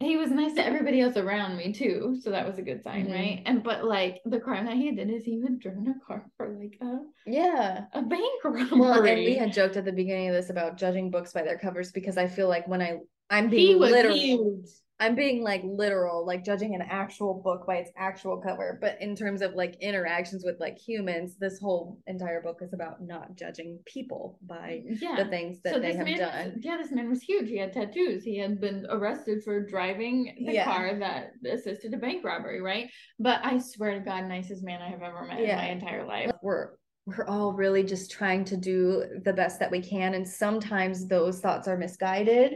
Speaker 2: he was nice to everybody else around me too so that was a good sign
Speaker 1: Mhm.
Speaker 2: right and but like the crime that he did is he had driven a car for like a,
Speaker 1: Yeah.
Speaker 2: a bank robbery
Speaker 1: Well, and we had joked at the beginning of this about judging books by their covers because I feel like when I I'm being
Speaker 2: he was
Speaker 1: literal.
Speaker 2: huge
Speaker 1: I'm being like literal, like judging an actual book by its actual cover. But in terms of like interactions with like humans, this whole entire book is about not judging people by mm,
Speaker 2: yeah
Speaker 1: the things that
Speaker 2: so
Speaker 1: they have done.
Speaker 2: was, yeah this man was huge he had tattoos he had been arrested for driving the
Speaker 1: Yeah.
Speaker 2: car that assisted a bank robbery right but i swear to god nicest man i have ever met in my entire life
Speaker 1: we're we're all really just trying to do the best that we can and sometimes those thoughts are misguided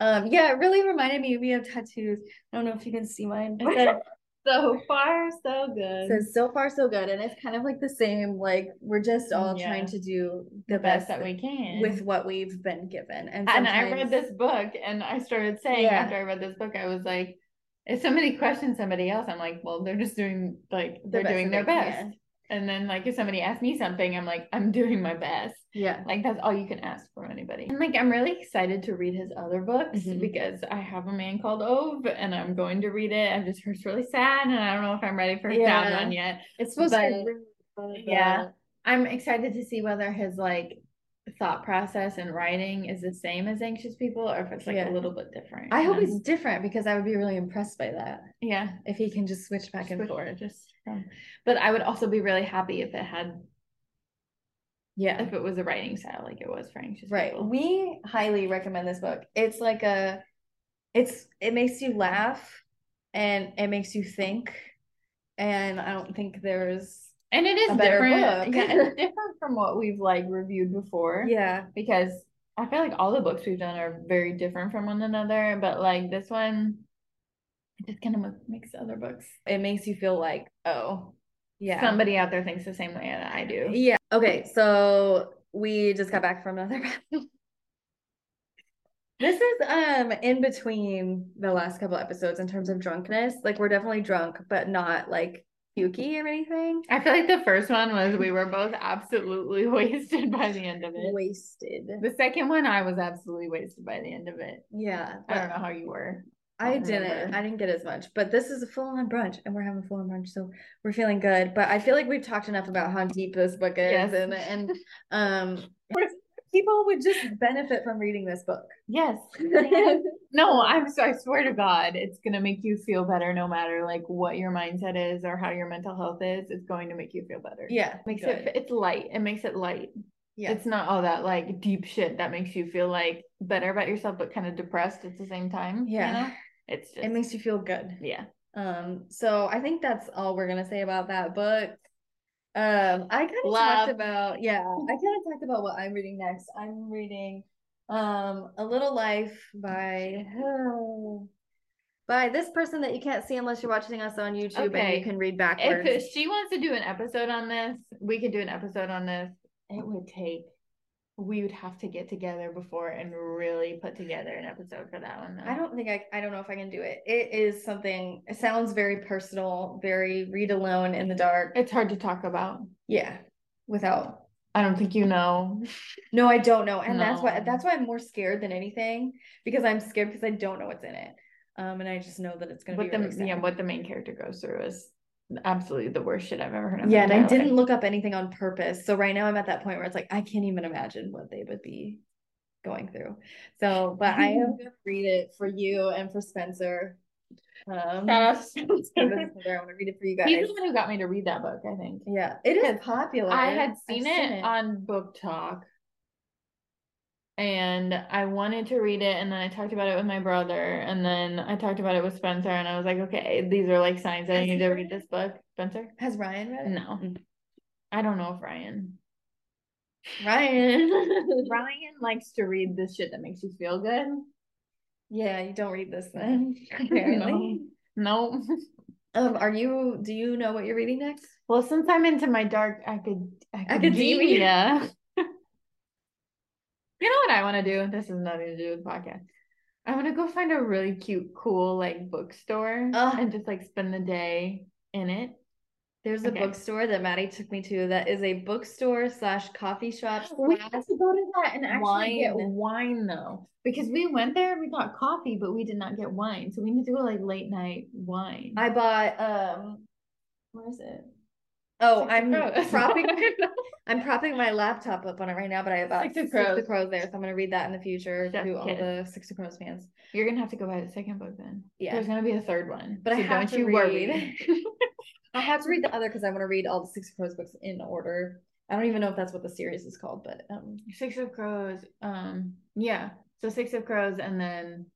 Speaker 1: um yeah it really reminded me we have tattoos i don't know if you can see mine
Speaker 2: so far so good
Speaker 1: says so far so good and it's kind of like the same like we're just all
Speaker 2: Yeah.
Speaker 1: trying to do the,
Speaker 2: the best
Speaker 1: best
Speaker 2: that we can
Speaker 1: with what we've been given and
Speaker 2: and I read this book and I started saying
Speaker 1: Yeah.
Speaker 2: after I read this book, I was like, if somebody questions somebody else, I'm like, well, they're just doing like
Speaker 1: The
Speaker 2: they're doing their best.
Speaker 1: can.
Speaker 2: And then like if somebody asks me something, I'm like, I'm doing my best.
Speaker 1: yeah
Speaker 2: Like that's all you can ask from anybody. And like I'm really excited to read his other books
Speaker 1: Mhm.
Speaker 2: because I have a man called Ove and I'm going to read it. I've just it's really sad and I don't know if I'm ready for
Speaker 1: Yeah.
Speaker 2: down one yet.
Speaker 1: it's supposed
Speaker 2: But-
Speaker 1: to be really
Speaker 2: Yeah. I'm excited to see whether his like thought process and writing is the same as anxious people or if it's like
Speaker 1: Yeah.
Speaker 2: a little bit different.
Speaker 1: i hope
Speaker 2: And
Speaker 1: it's different because i would be really impressed by that
Speaker 2: yeah,
Speaker 1: if he can just switch back and
Speaker 2: switch
Speaker 1: forth
Speaker 2: Just from, but I would also be really happy if it had
Speaker 1: yeah
Speaker 2: if it was a writing style like it was for anxious
Speaker 1: Right.
Speaker 2: people.
Speaker 1: We highly recommend this book. It's like a it's it makes you laugh and it makes you think. And I don't think there's
Speaker 2: and it is different.
Speaker 1: book.
Speaker 2: Yeah, it's different from what we've like reviewed before.
Speaker 1: yeah.
Speaker 2: because I feel like all the books we've done are very different from one another, but like this one, it just kind of makes other books.
Speaker 1: It makes you feel like, oh, yeah.
Speaker 2: Somebody out there thinks the same way that I do.
Speaker 1: Yeah. Okay, so we just got back from another. This is um in between the last couple episodes in terms of drunkenness. Like we're definitely drunk, but not like pukey or anything.
Speaker 2: I feel like the first one was we were both absolutely wasted by the end of it.
Speaker 1: Wasted.
Speaker 2: The second one, I was absolutely wasted by the end of it.
Speaker 1: Yeah.
Speaker 2: I don't know how you were.
Speaker 1: I didn't.
Speaker 2: remember.
Speaker 1: I didn't get as much, but this is a full on brunch, and we're having a full on brunch, so we're feeling good. But I feel like we've talked enough about how deep this book is,
Speaker 2: Yes.
Speaker 1: and and um, people would just benefit from reading this book.
Speaker 2: Yes. no, I'm so I swear to God, it's gonna make you feel better no matter like what your mindset is or how your mental health is. It's going to make you feel better.
Speaker 1: Yeah,
Speaker 2: makes
Speaker 1: good.
Speaker 2: it it's light. It makes it light.
Speaker 1: Yeah,
Speaker 2: It's not all that like deep shit that makes you feel like better about yourself but kind of depressed at the same time. you
Speaker 1: Yeah.
Speaker 2: know? It's just
Speaker 1: it makes you feel good.
Speaker 2: yeah.
Speaker 1: Um, so I think that's all we're gonna say about that book. Um, I kind of talked about yeah, I kind of talked about what I'm reading next. I'm reading um A Little Life by by this person that you can't see unless you're watching us on YouTube and you can read backwards.
Speaker 2: If she wants to do an episode on this, we could do an episode on this. It would take we would have to get together before and really put together an episode for that one. Though.
Speaker 1: I don't think I I don't know if I can do it. It is something it sounds very personal, very read alone in the dark.
Speaker 2: It's hard to talk about.
Speaker 1: Yeah. Without
Speaker 2: I don't think you know.
Speaker 1: No, I don't know. And that's why that's why I'm more scared than anything because I'm scared because I don't know what's in it. Um and I just know that it's gonna
Speaker 2: What
Speaker 1: be
Speaker 2: the
Speaker 1: really
Speaker 2: yeah, what the main character goes through is absolutely the worst shit I've ever heard. in my
Speaker 1: Yeah, and I
Speaker 2: entire
Speaker 1: didn't look up anything on purpose. So right now I'm at that point where it's like I can't even imagine what they would be going through. So, but I am gonna read it for you and for Spencer. Um
Speaker 2: Shout out to Spencer.
Speaker 1: Spencer, I want to read it for you guys.
Speaker 2: He's the one who got me to read that book, I think.
Speaker 1: Yeah, it is popular.
Speaker 2: I had
Speaker 1: I've
Speaker 2: seen it, on BookTok and I wanted to read it and then I talked about it with my brother and then I talked about it with Spencer and I was like, okay, these are like signs that I need to
Speaker 1: read
Speaker 2: this book. Spencer?
Speaker 1: Has Ryan read it?
Speaker 2: No.
Speaker 1: Mm.
Speaker 2: I don't know if Ryan.
Speaker 1: Ryan.
Speaker 2: Ryan likes to read this shit that makes you feel good.
Speaker 1: yeah, you don't read this then. Apparently.
Speaker 2: No.
Speaker 1: Um, are you do you know what you're reading next?
Speaker 2: Well, since I'm into my dark acad-
Speaker 1: Academia.
Speaker 2: academia, you know what I want to do? This has nothing to do with podcast. I want to go find a really cute, cool like bookstore
Speaker 1: Ugh.
Speaker 2: and just like spend the day in it.
Speaker 1: There's a bookstore that Maddie took me to that is a bookstore slash coffee shop.
Speaker 2: We have to go to that and actually get
Speaker 1: wine.
Speaker 2: wine though, because we went there and we got coffee, but we did not get wine. So we need to go like late night wine.
Speaker 1: I bought um where is it? Oh,
Speaker 2: Six
Speaker 1: I'm propping I'm propping my laptop up on it right now, but I have about
Speaker 2: Six
Speaker 1: six
Speaker 2: of
Speaker 1: of
Speaker 2: Crows.
Speaker 1: crows, there, so I'm gonna read that in the future
Speaker 2: Just
Speaker 1: to all the Six of Crows fans.
Speaker 2: You're gonna have to go buy the second book then.
Speaker 1: Yeah.
Speaker 2: There's gonna be a third one.
Speaker 1: But I
Speaker 2: so
Speaker 1: have
Speaker 2: don't
Speaker 1: to
Speaker 2: you worry.
Speaker 1: read. I have to read the other because I want to read all the Six of Crows books in order. I don't even know if that's what the series is called, but um
Speaker 2: Six of Crows. Um, yeah. So Six of Crows and then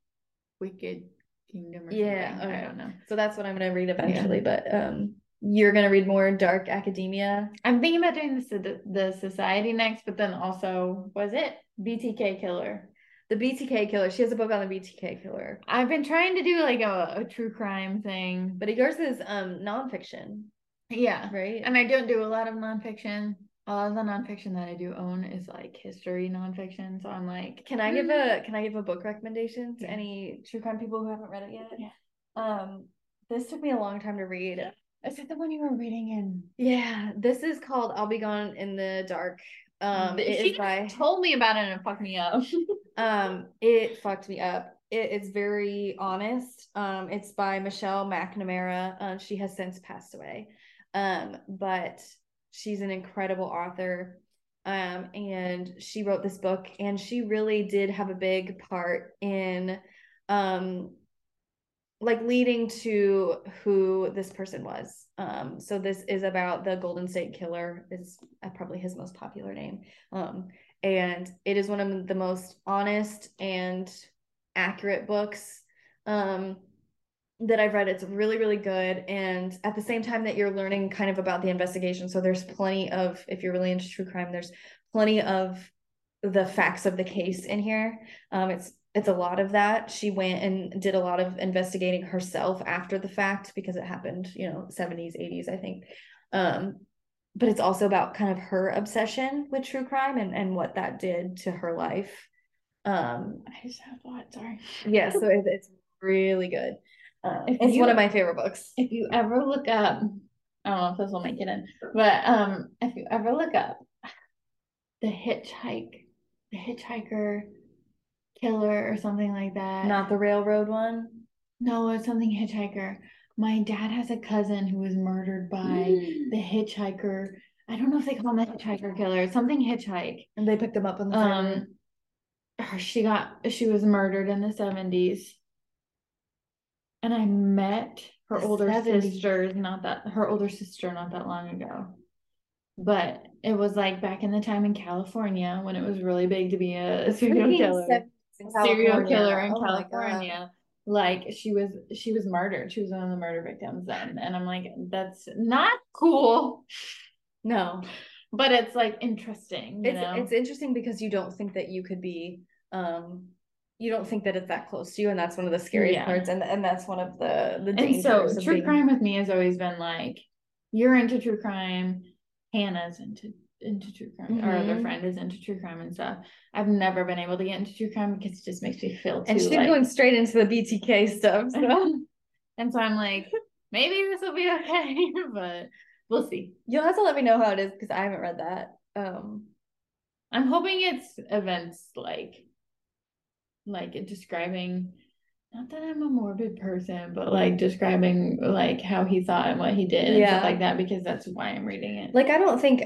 Speaker 2: Wicked Kingdom or
Speaker 1: Yeah,
Speaker 2: something. I
Speaker 1: okay.
Speaker 2: don't know.
Speaker 1: so that's what I'm gonna read eventually. But um you're gonna read more Dark Academia.
Speaker 2: I'm thinking about doing the the, the Society next, but then also was it BTK Killer?
Speaker 1: The BTK killer. She has a book on the BTK killer.
Speaker 2: I've been trying to do like a, a true crime thing,
Speaker 1: But yours is um nonfiction,
Speaker 2: yeah.
Speaker 1: right?
Speaker 2: And I don't do a lot of nonfiction. A lot of the nonfiction that I do own is like history nonfiction. So I'm like,
Speaker 1: Can I give a can I give a book recommendation to
Speaker 2: Yeah.
Speaker 1: any true crime people who haven't read it yet?
Speaker 2: Yeah.
Speaker 1: Um, this took me a long time to read.
Speaker 2: Is it the one you were reading in?
Speaker 1: Yeah, this is called "I'll Be Gone in the Dark." Um,
Speaker 2: she
Speaker 1: by
Speaker 2: told me about it and it fucked me up.
Speaker 1: um, it fucked me up. It, it's very honest. Um, it's by Michelle McNamara. Um, she has since passed away. Um, but she's an incredible author. Um, and she wrote this book, and she really did have a big part in, um, like leading to who this person was. Um, so this is about the Golden State Killer. Is uh, probably his most popular name. Um, and it is one of the most honest and accurate books um, that I've read. It's really, really good. And at the same time that you're learning kind of about the investigation, so there's plenty of, if you're really into true crime, there's plenty of the facts of the case in here. Um, it's it's a lot of that. She went and did a lot of investigating herself after the fact because it happened, you know, 70s, 80s, I think. Um, but it's also about kind of her obsession with true crime and, and what that did to her life. Um,
Speaker 2: I just have thought, sorry.
Speaker 1: yeah, so it, it's really good. Uh, it's
Speaker 2: you-
Speaker 1: one of my favorite books.
Speaker 2: If you ever look up, I don't know if this will make it in, but um, if you ever look up the hitchhike, the hitchhiker killer or something like that.
Speaker 1: Not the railroad one.
Speaker 2: No, it's something hitchhiker. My dad has a cousin who was murdered by
Speaker 1: Mm.
Speaker 2: the hitchhiker. I don't know if they call him the hitchhiker killer. Something hitchhike.
Speaker 1: And they picked him up on the.
Speaker 2: Um, her, she got she was murdered in the seventies, and I met her
Speaker 1: The
Speaker 2: older
Speaker 1: 70s.
Speaker 2: sister not that her older sister not that long ago, but it was like back in the time in California when it was really big to be a serial killer, serial killer in
Speaker 1: Oh.
Speaker 2: California. Like she was she was murdered. She was one of the murder victims then, and I'm like, that's not cool,
Speaker 1: No,
Speaker 2: but it's like interesting. You
Speaker 1: it's
Speaker 2: know?
Speaker 1: it's interesting because you don't think that you could be um you don't think that it's that close to you and that's one of the scariest
Speaker 2: Yeah.
Speaker 1: parts and and that's one of the the
Speaker 2: And so true
Speaker 1: being-
Speaker 2: crime with me has always been like, you're into true crime, Hannah's into into true crime, our other friend is into true crime and stuff. I've never been able to get into true crime because it just makes me feel too
Speaker 1: and she's
Speaker 2: like,
Speaker 1: going straight into the BTK stuff so
Speaker 2: and so I'm like, maybe this will be okay, but we'll see.
Speaker 1: you'll have to let me know how it is because I haven't read that um
Speaker 2: I'm hoping it's events like like describing not that I'm a morbid person, but like describing like how he thought and what he did and
Speaker 1: Yeah.
Speaker 2: stuff like that because that's why I'm reading it.
Speaker 1: like I don't think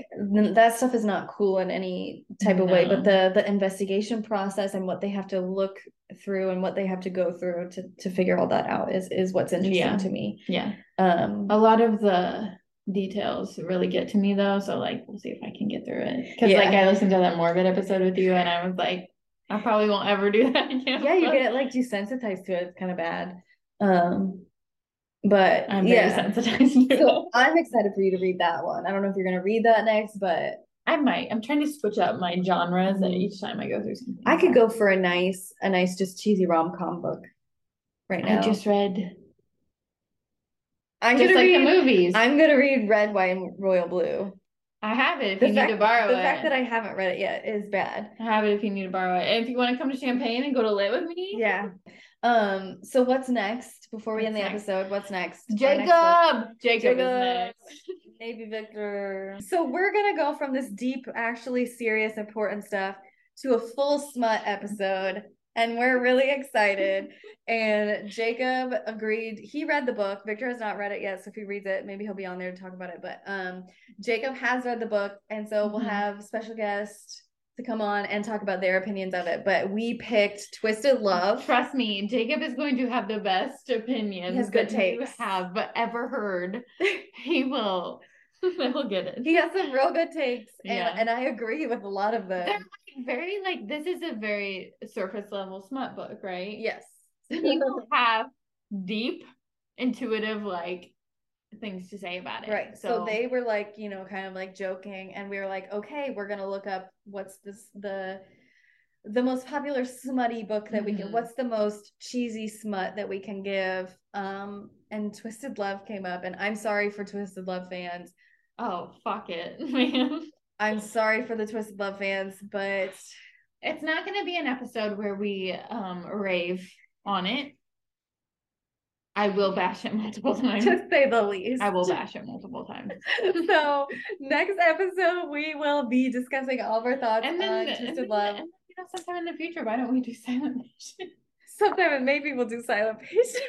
Speaker 1: that stuff is not cool in any type of way, but the the investigation process and what they have to look through and what they have to go through to to figure all that out is is what's interesting
Speaker 2: Yeah.
Speaker 1: to me.
Speaker 2: yeah.
Speaker 1: Um,
Speaker 2: A lot of the details really get to me though, so like we'll see if I can get through it. Because like I listened to that morbid episode with you and I was like, I probably won't ever do that again.
Speaker 1: yeah, you get like desensitized to it. It's kind of bad. Um, but
Speaker 2: I'm very
Speaker 1: yeah.
Speaker 2: sensitized to it.
Speaker 1: So I'm excited for you to read that one. I don't know if you're gonna read that next, but
Speaker 2: I might. I'm trying to switch up my genres and each time I go through something.
Speaker 1: I could go for a nice, a nice, just cheesy rom com book right now.
Speaker 2: I just read
Speaker 1: I'm
Speaker 2: just
Speaker 1: gonna
Speaker 2: like
Speaker 1: read.
Speaker 2: the movies.
Speaker 1: I'm gonna read Red, White, and Royal Blue.
Speaker 2: Have it if
Speaker 1: The
Speaker 2: you
Speaker 1: fact,
Speaker 2: need to borrow
Speaker 1: the
Speaker 2: it.
Speaker 1: The fact that I haven't read it yet is bad.
Speaker 2: I have it if you need to borrow it. And if you want to come to Champagne and go to lit with me,
Speaker 1: Yeah. Um. So what's next before we end the
Speaker 2: next?
Speaker 1: episode? What's next? Our next?
Speaker 2: Jacob. Jacob, is
Speaker 1: Jacob.
Speaker 2: next.
Speaker 1: Navy Victor. So we're gonna go from this deep, actually serious, important stuff to a full smut episode, and we're really excited. And Jacob agreed. He read the book. Victor has not read it yet, so if he reads it, maybe he'll be on there to talk about it. But um, Jacob has read the book, and so we'll
Speaker 2: Mhm.
Speaker 1: have special guests to come on and talk about their opinions of it. But we picked Twisted Love.
Speaker 2: Trust me, Jacob is going to have the best opinions
Speaker 1: has good
Speaker 2: that you
Speaker 1: takes.
Speaker 2: have ever heard. He will. He'll get it.
Speaker 1: He has some real good takes, and,
Speaker 2: Yeah.
Speaker 1: and I agree with a lot of them.
Speaker 2: They're very like this is a very surface level smut book, right?
Speaker 1: Yes.
Speaker 2: People have deep, intuitive like things to say about it.
Speaker 1: Right. So, they were like, you know, kind of like joking, and we were like, okay, we're gonna look up what's this the the most popular smutty book that we can
Speaker 2: Mhm.
Speaker 1: what's the most cheesy smut that we can give. Um and Twisted Love came up, and I'm sorry for Twisted Love fans.
Speaker 2: oh fuck it, man.
Speaker 1: I'm sorry for the Twisted Love fans, but
Speaker 2: It's not going to be an episode where we um rave on it. I will bash it multiple times.
Speaker 1: to say the least.
Speaker 2: I will bash it multiple times.
Speaker 1: so next episode we will be discussing all of our thoughts
Speaker 2: And then,
Speaker 1: on Twisted Love.
Speaker 2: and, you know, sometime in the future, why don't we do silent nation?
Speaker 1: Sometime and maybe we'll do silent patient.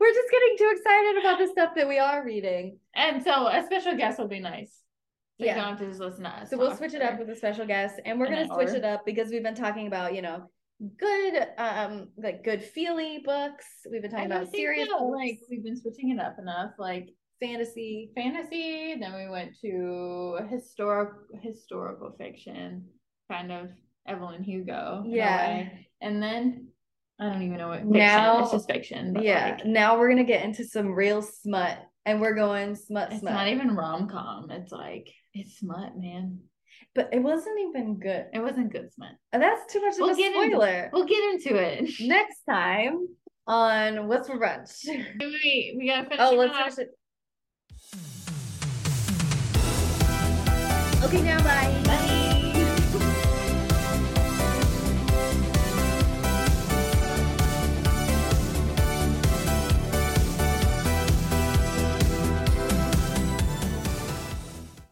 Speaker 1: We're just getting too excited about the stuff that we are reading.
Speaker 2: And so a special guest will be nice. So
Speaker 1: Yeah.
Speaker 2: you don't have to just listen to us.
Speaker 1: So we'll switch it up with a special guest and we're gonna switch
Speaker 2: hour.
Speaker 1: it up because we've been talking about, you know, good um like good feely books. We've been talking about serious
Speaker 2: like we've been switching it up enough. Like
Speaker 1: fantasy.
Speaker 2: fantasy, then we went to historic historical fiction, kind of Evelyn Hugo.
Speaker 1: Yeah.
Speaker 2: And then I don't even know what fiction.
Speaker 1: Now-
Speaker 2: it's just fiction.
Speaker 1: Yeah.
Speaker 2: like,
Speaker 1: now we're gonna get into some real smut and we're going smut smut.
Speaker 2: it's
Speaker 1: smut.
Speaker 2: not even rom com. It's like it's smut, man.
Speaker 1: but it wasn't even good.
Speaker 2: It wasn't good smut.
Speaker 1: And that's too much of
Speaker 2: We'll
Speaker 1: a
Speaker 2: get into-
Speaker 1: spoiler.
Speaker 2: We'll get into it.
Speaker 1: Next time on What's for Brunch.
Speaker 2: Wait, we gotta finish.
Speaker 1: Oh, let's
Speaker 2: off.
Speaker 1: finish it. Okay, now bye.
Speaker 2: Bye.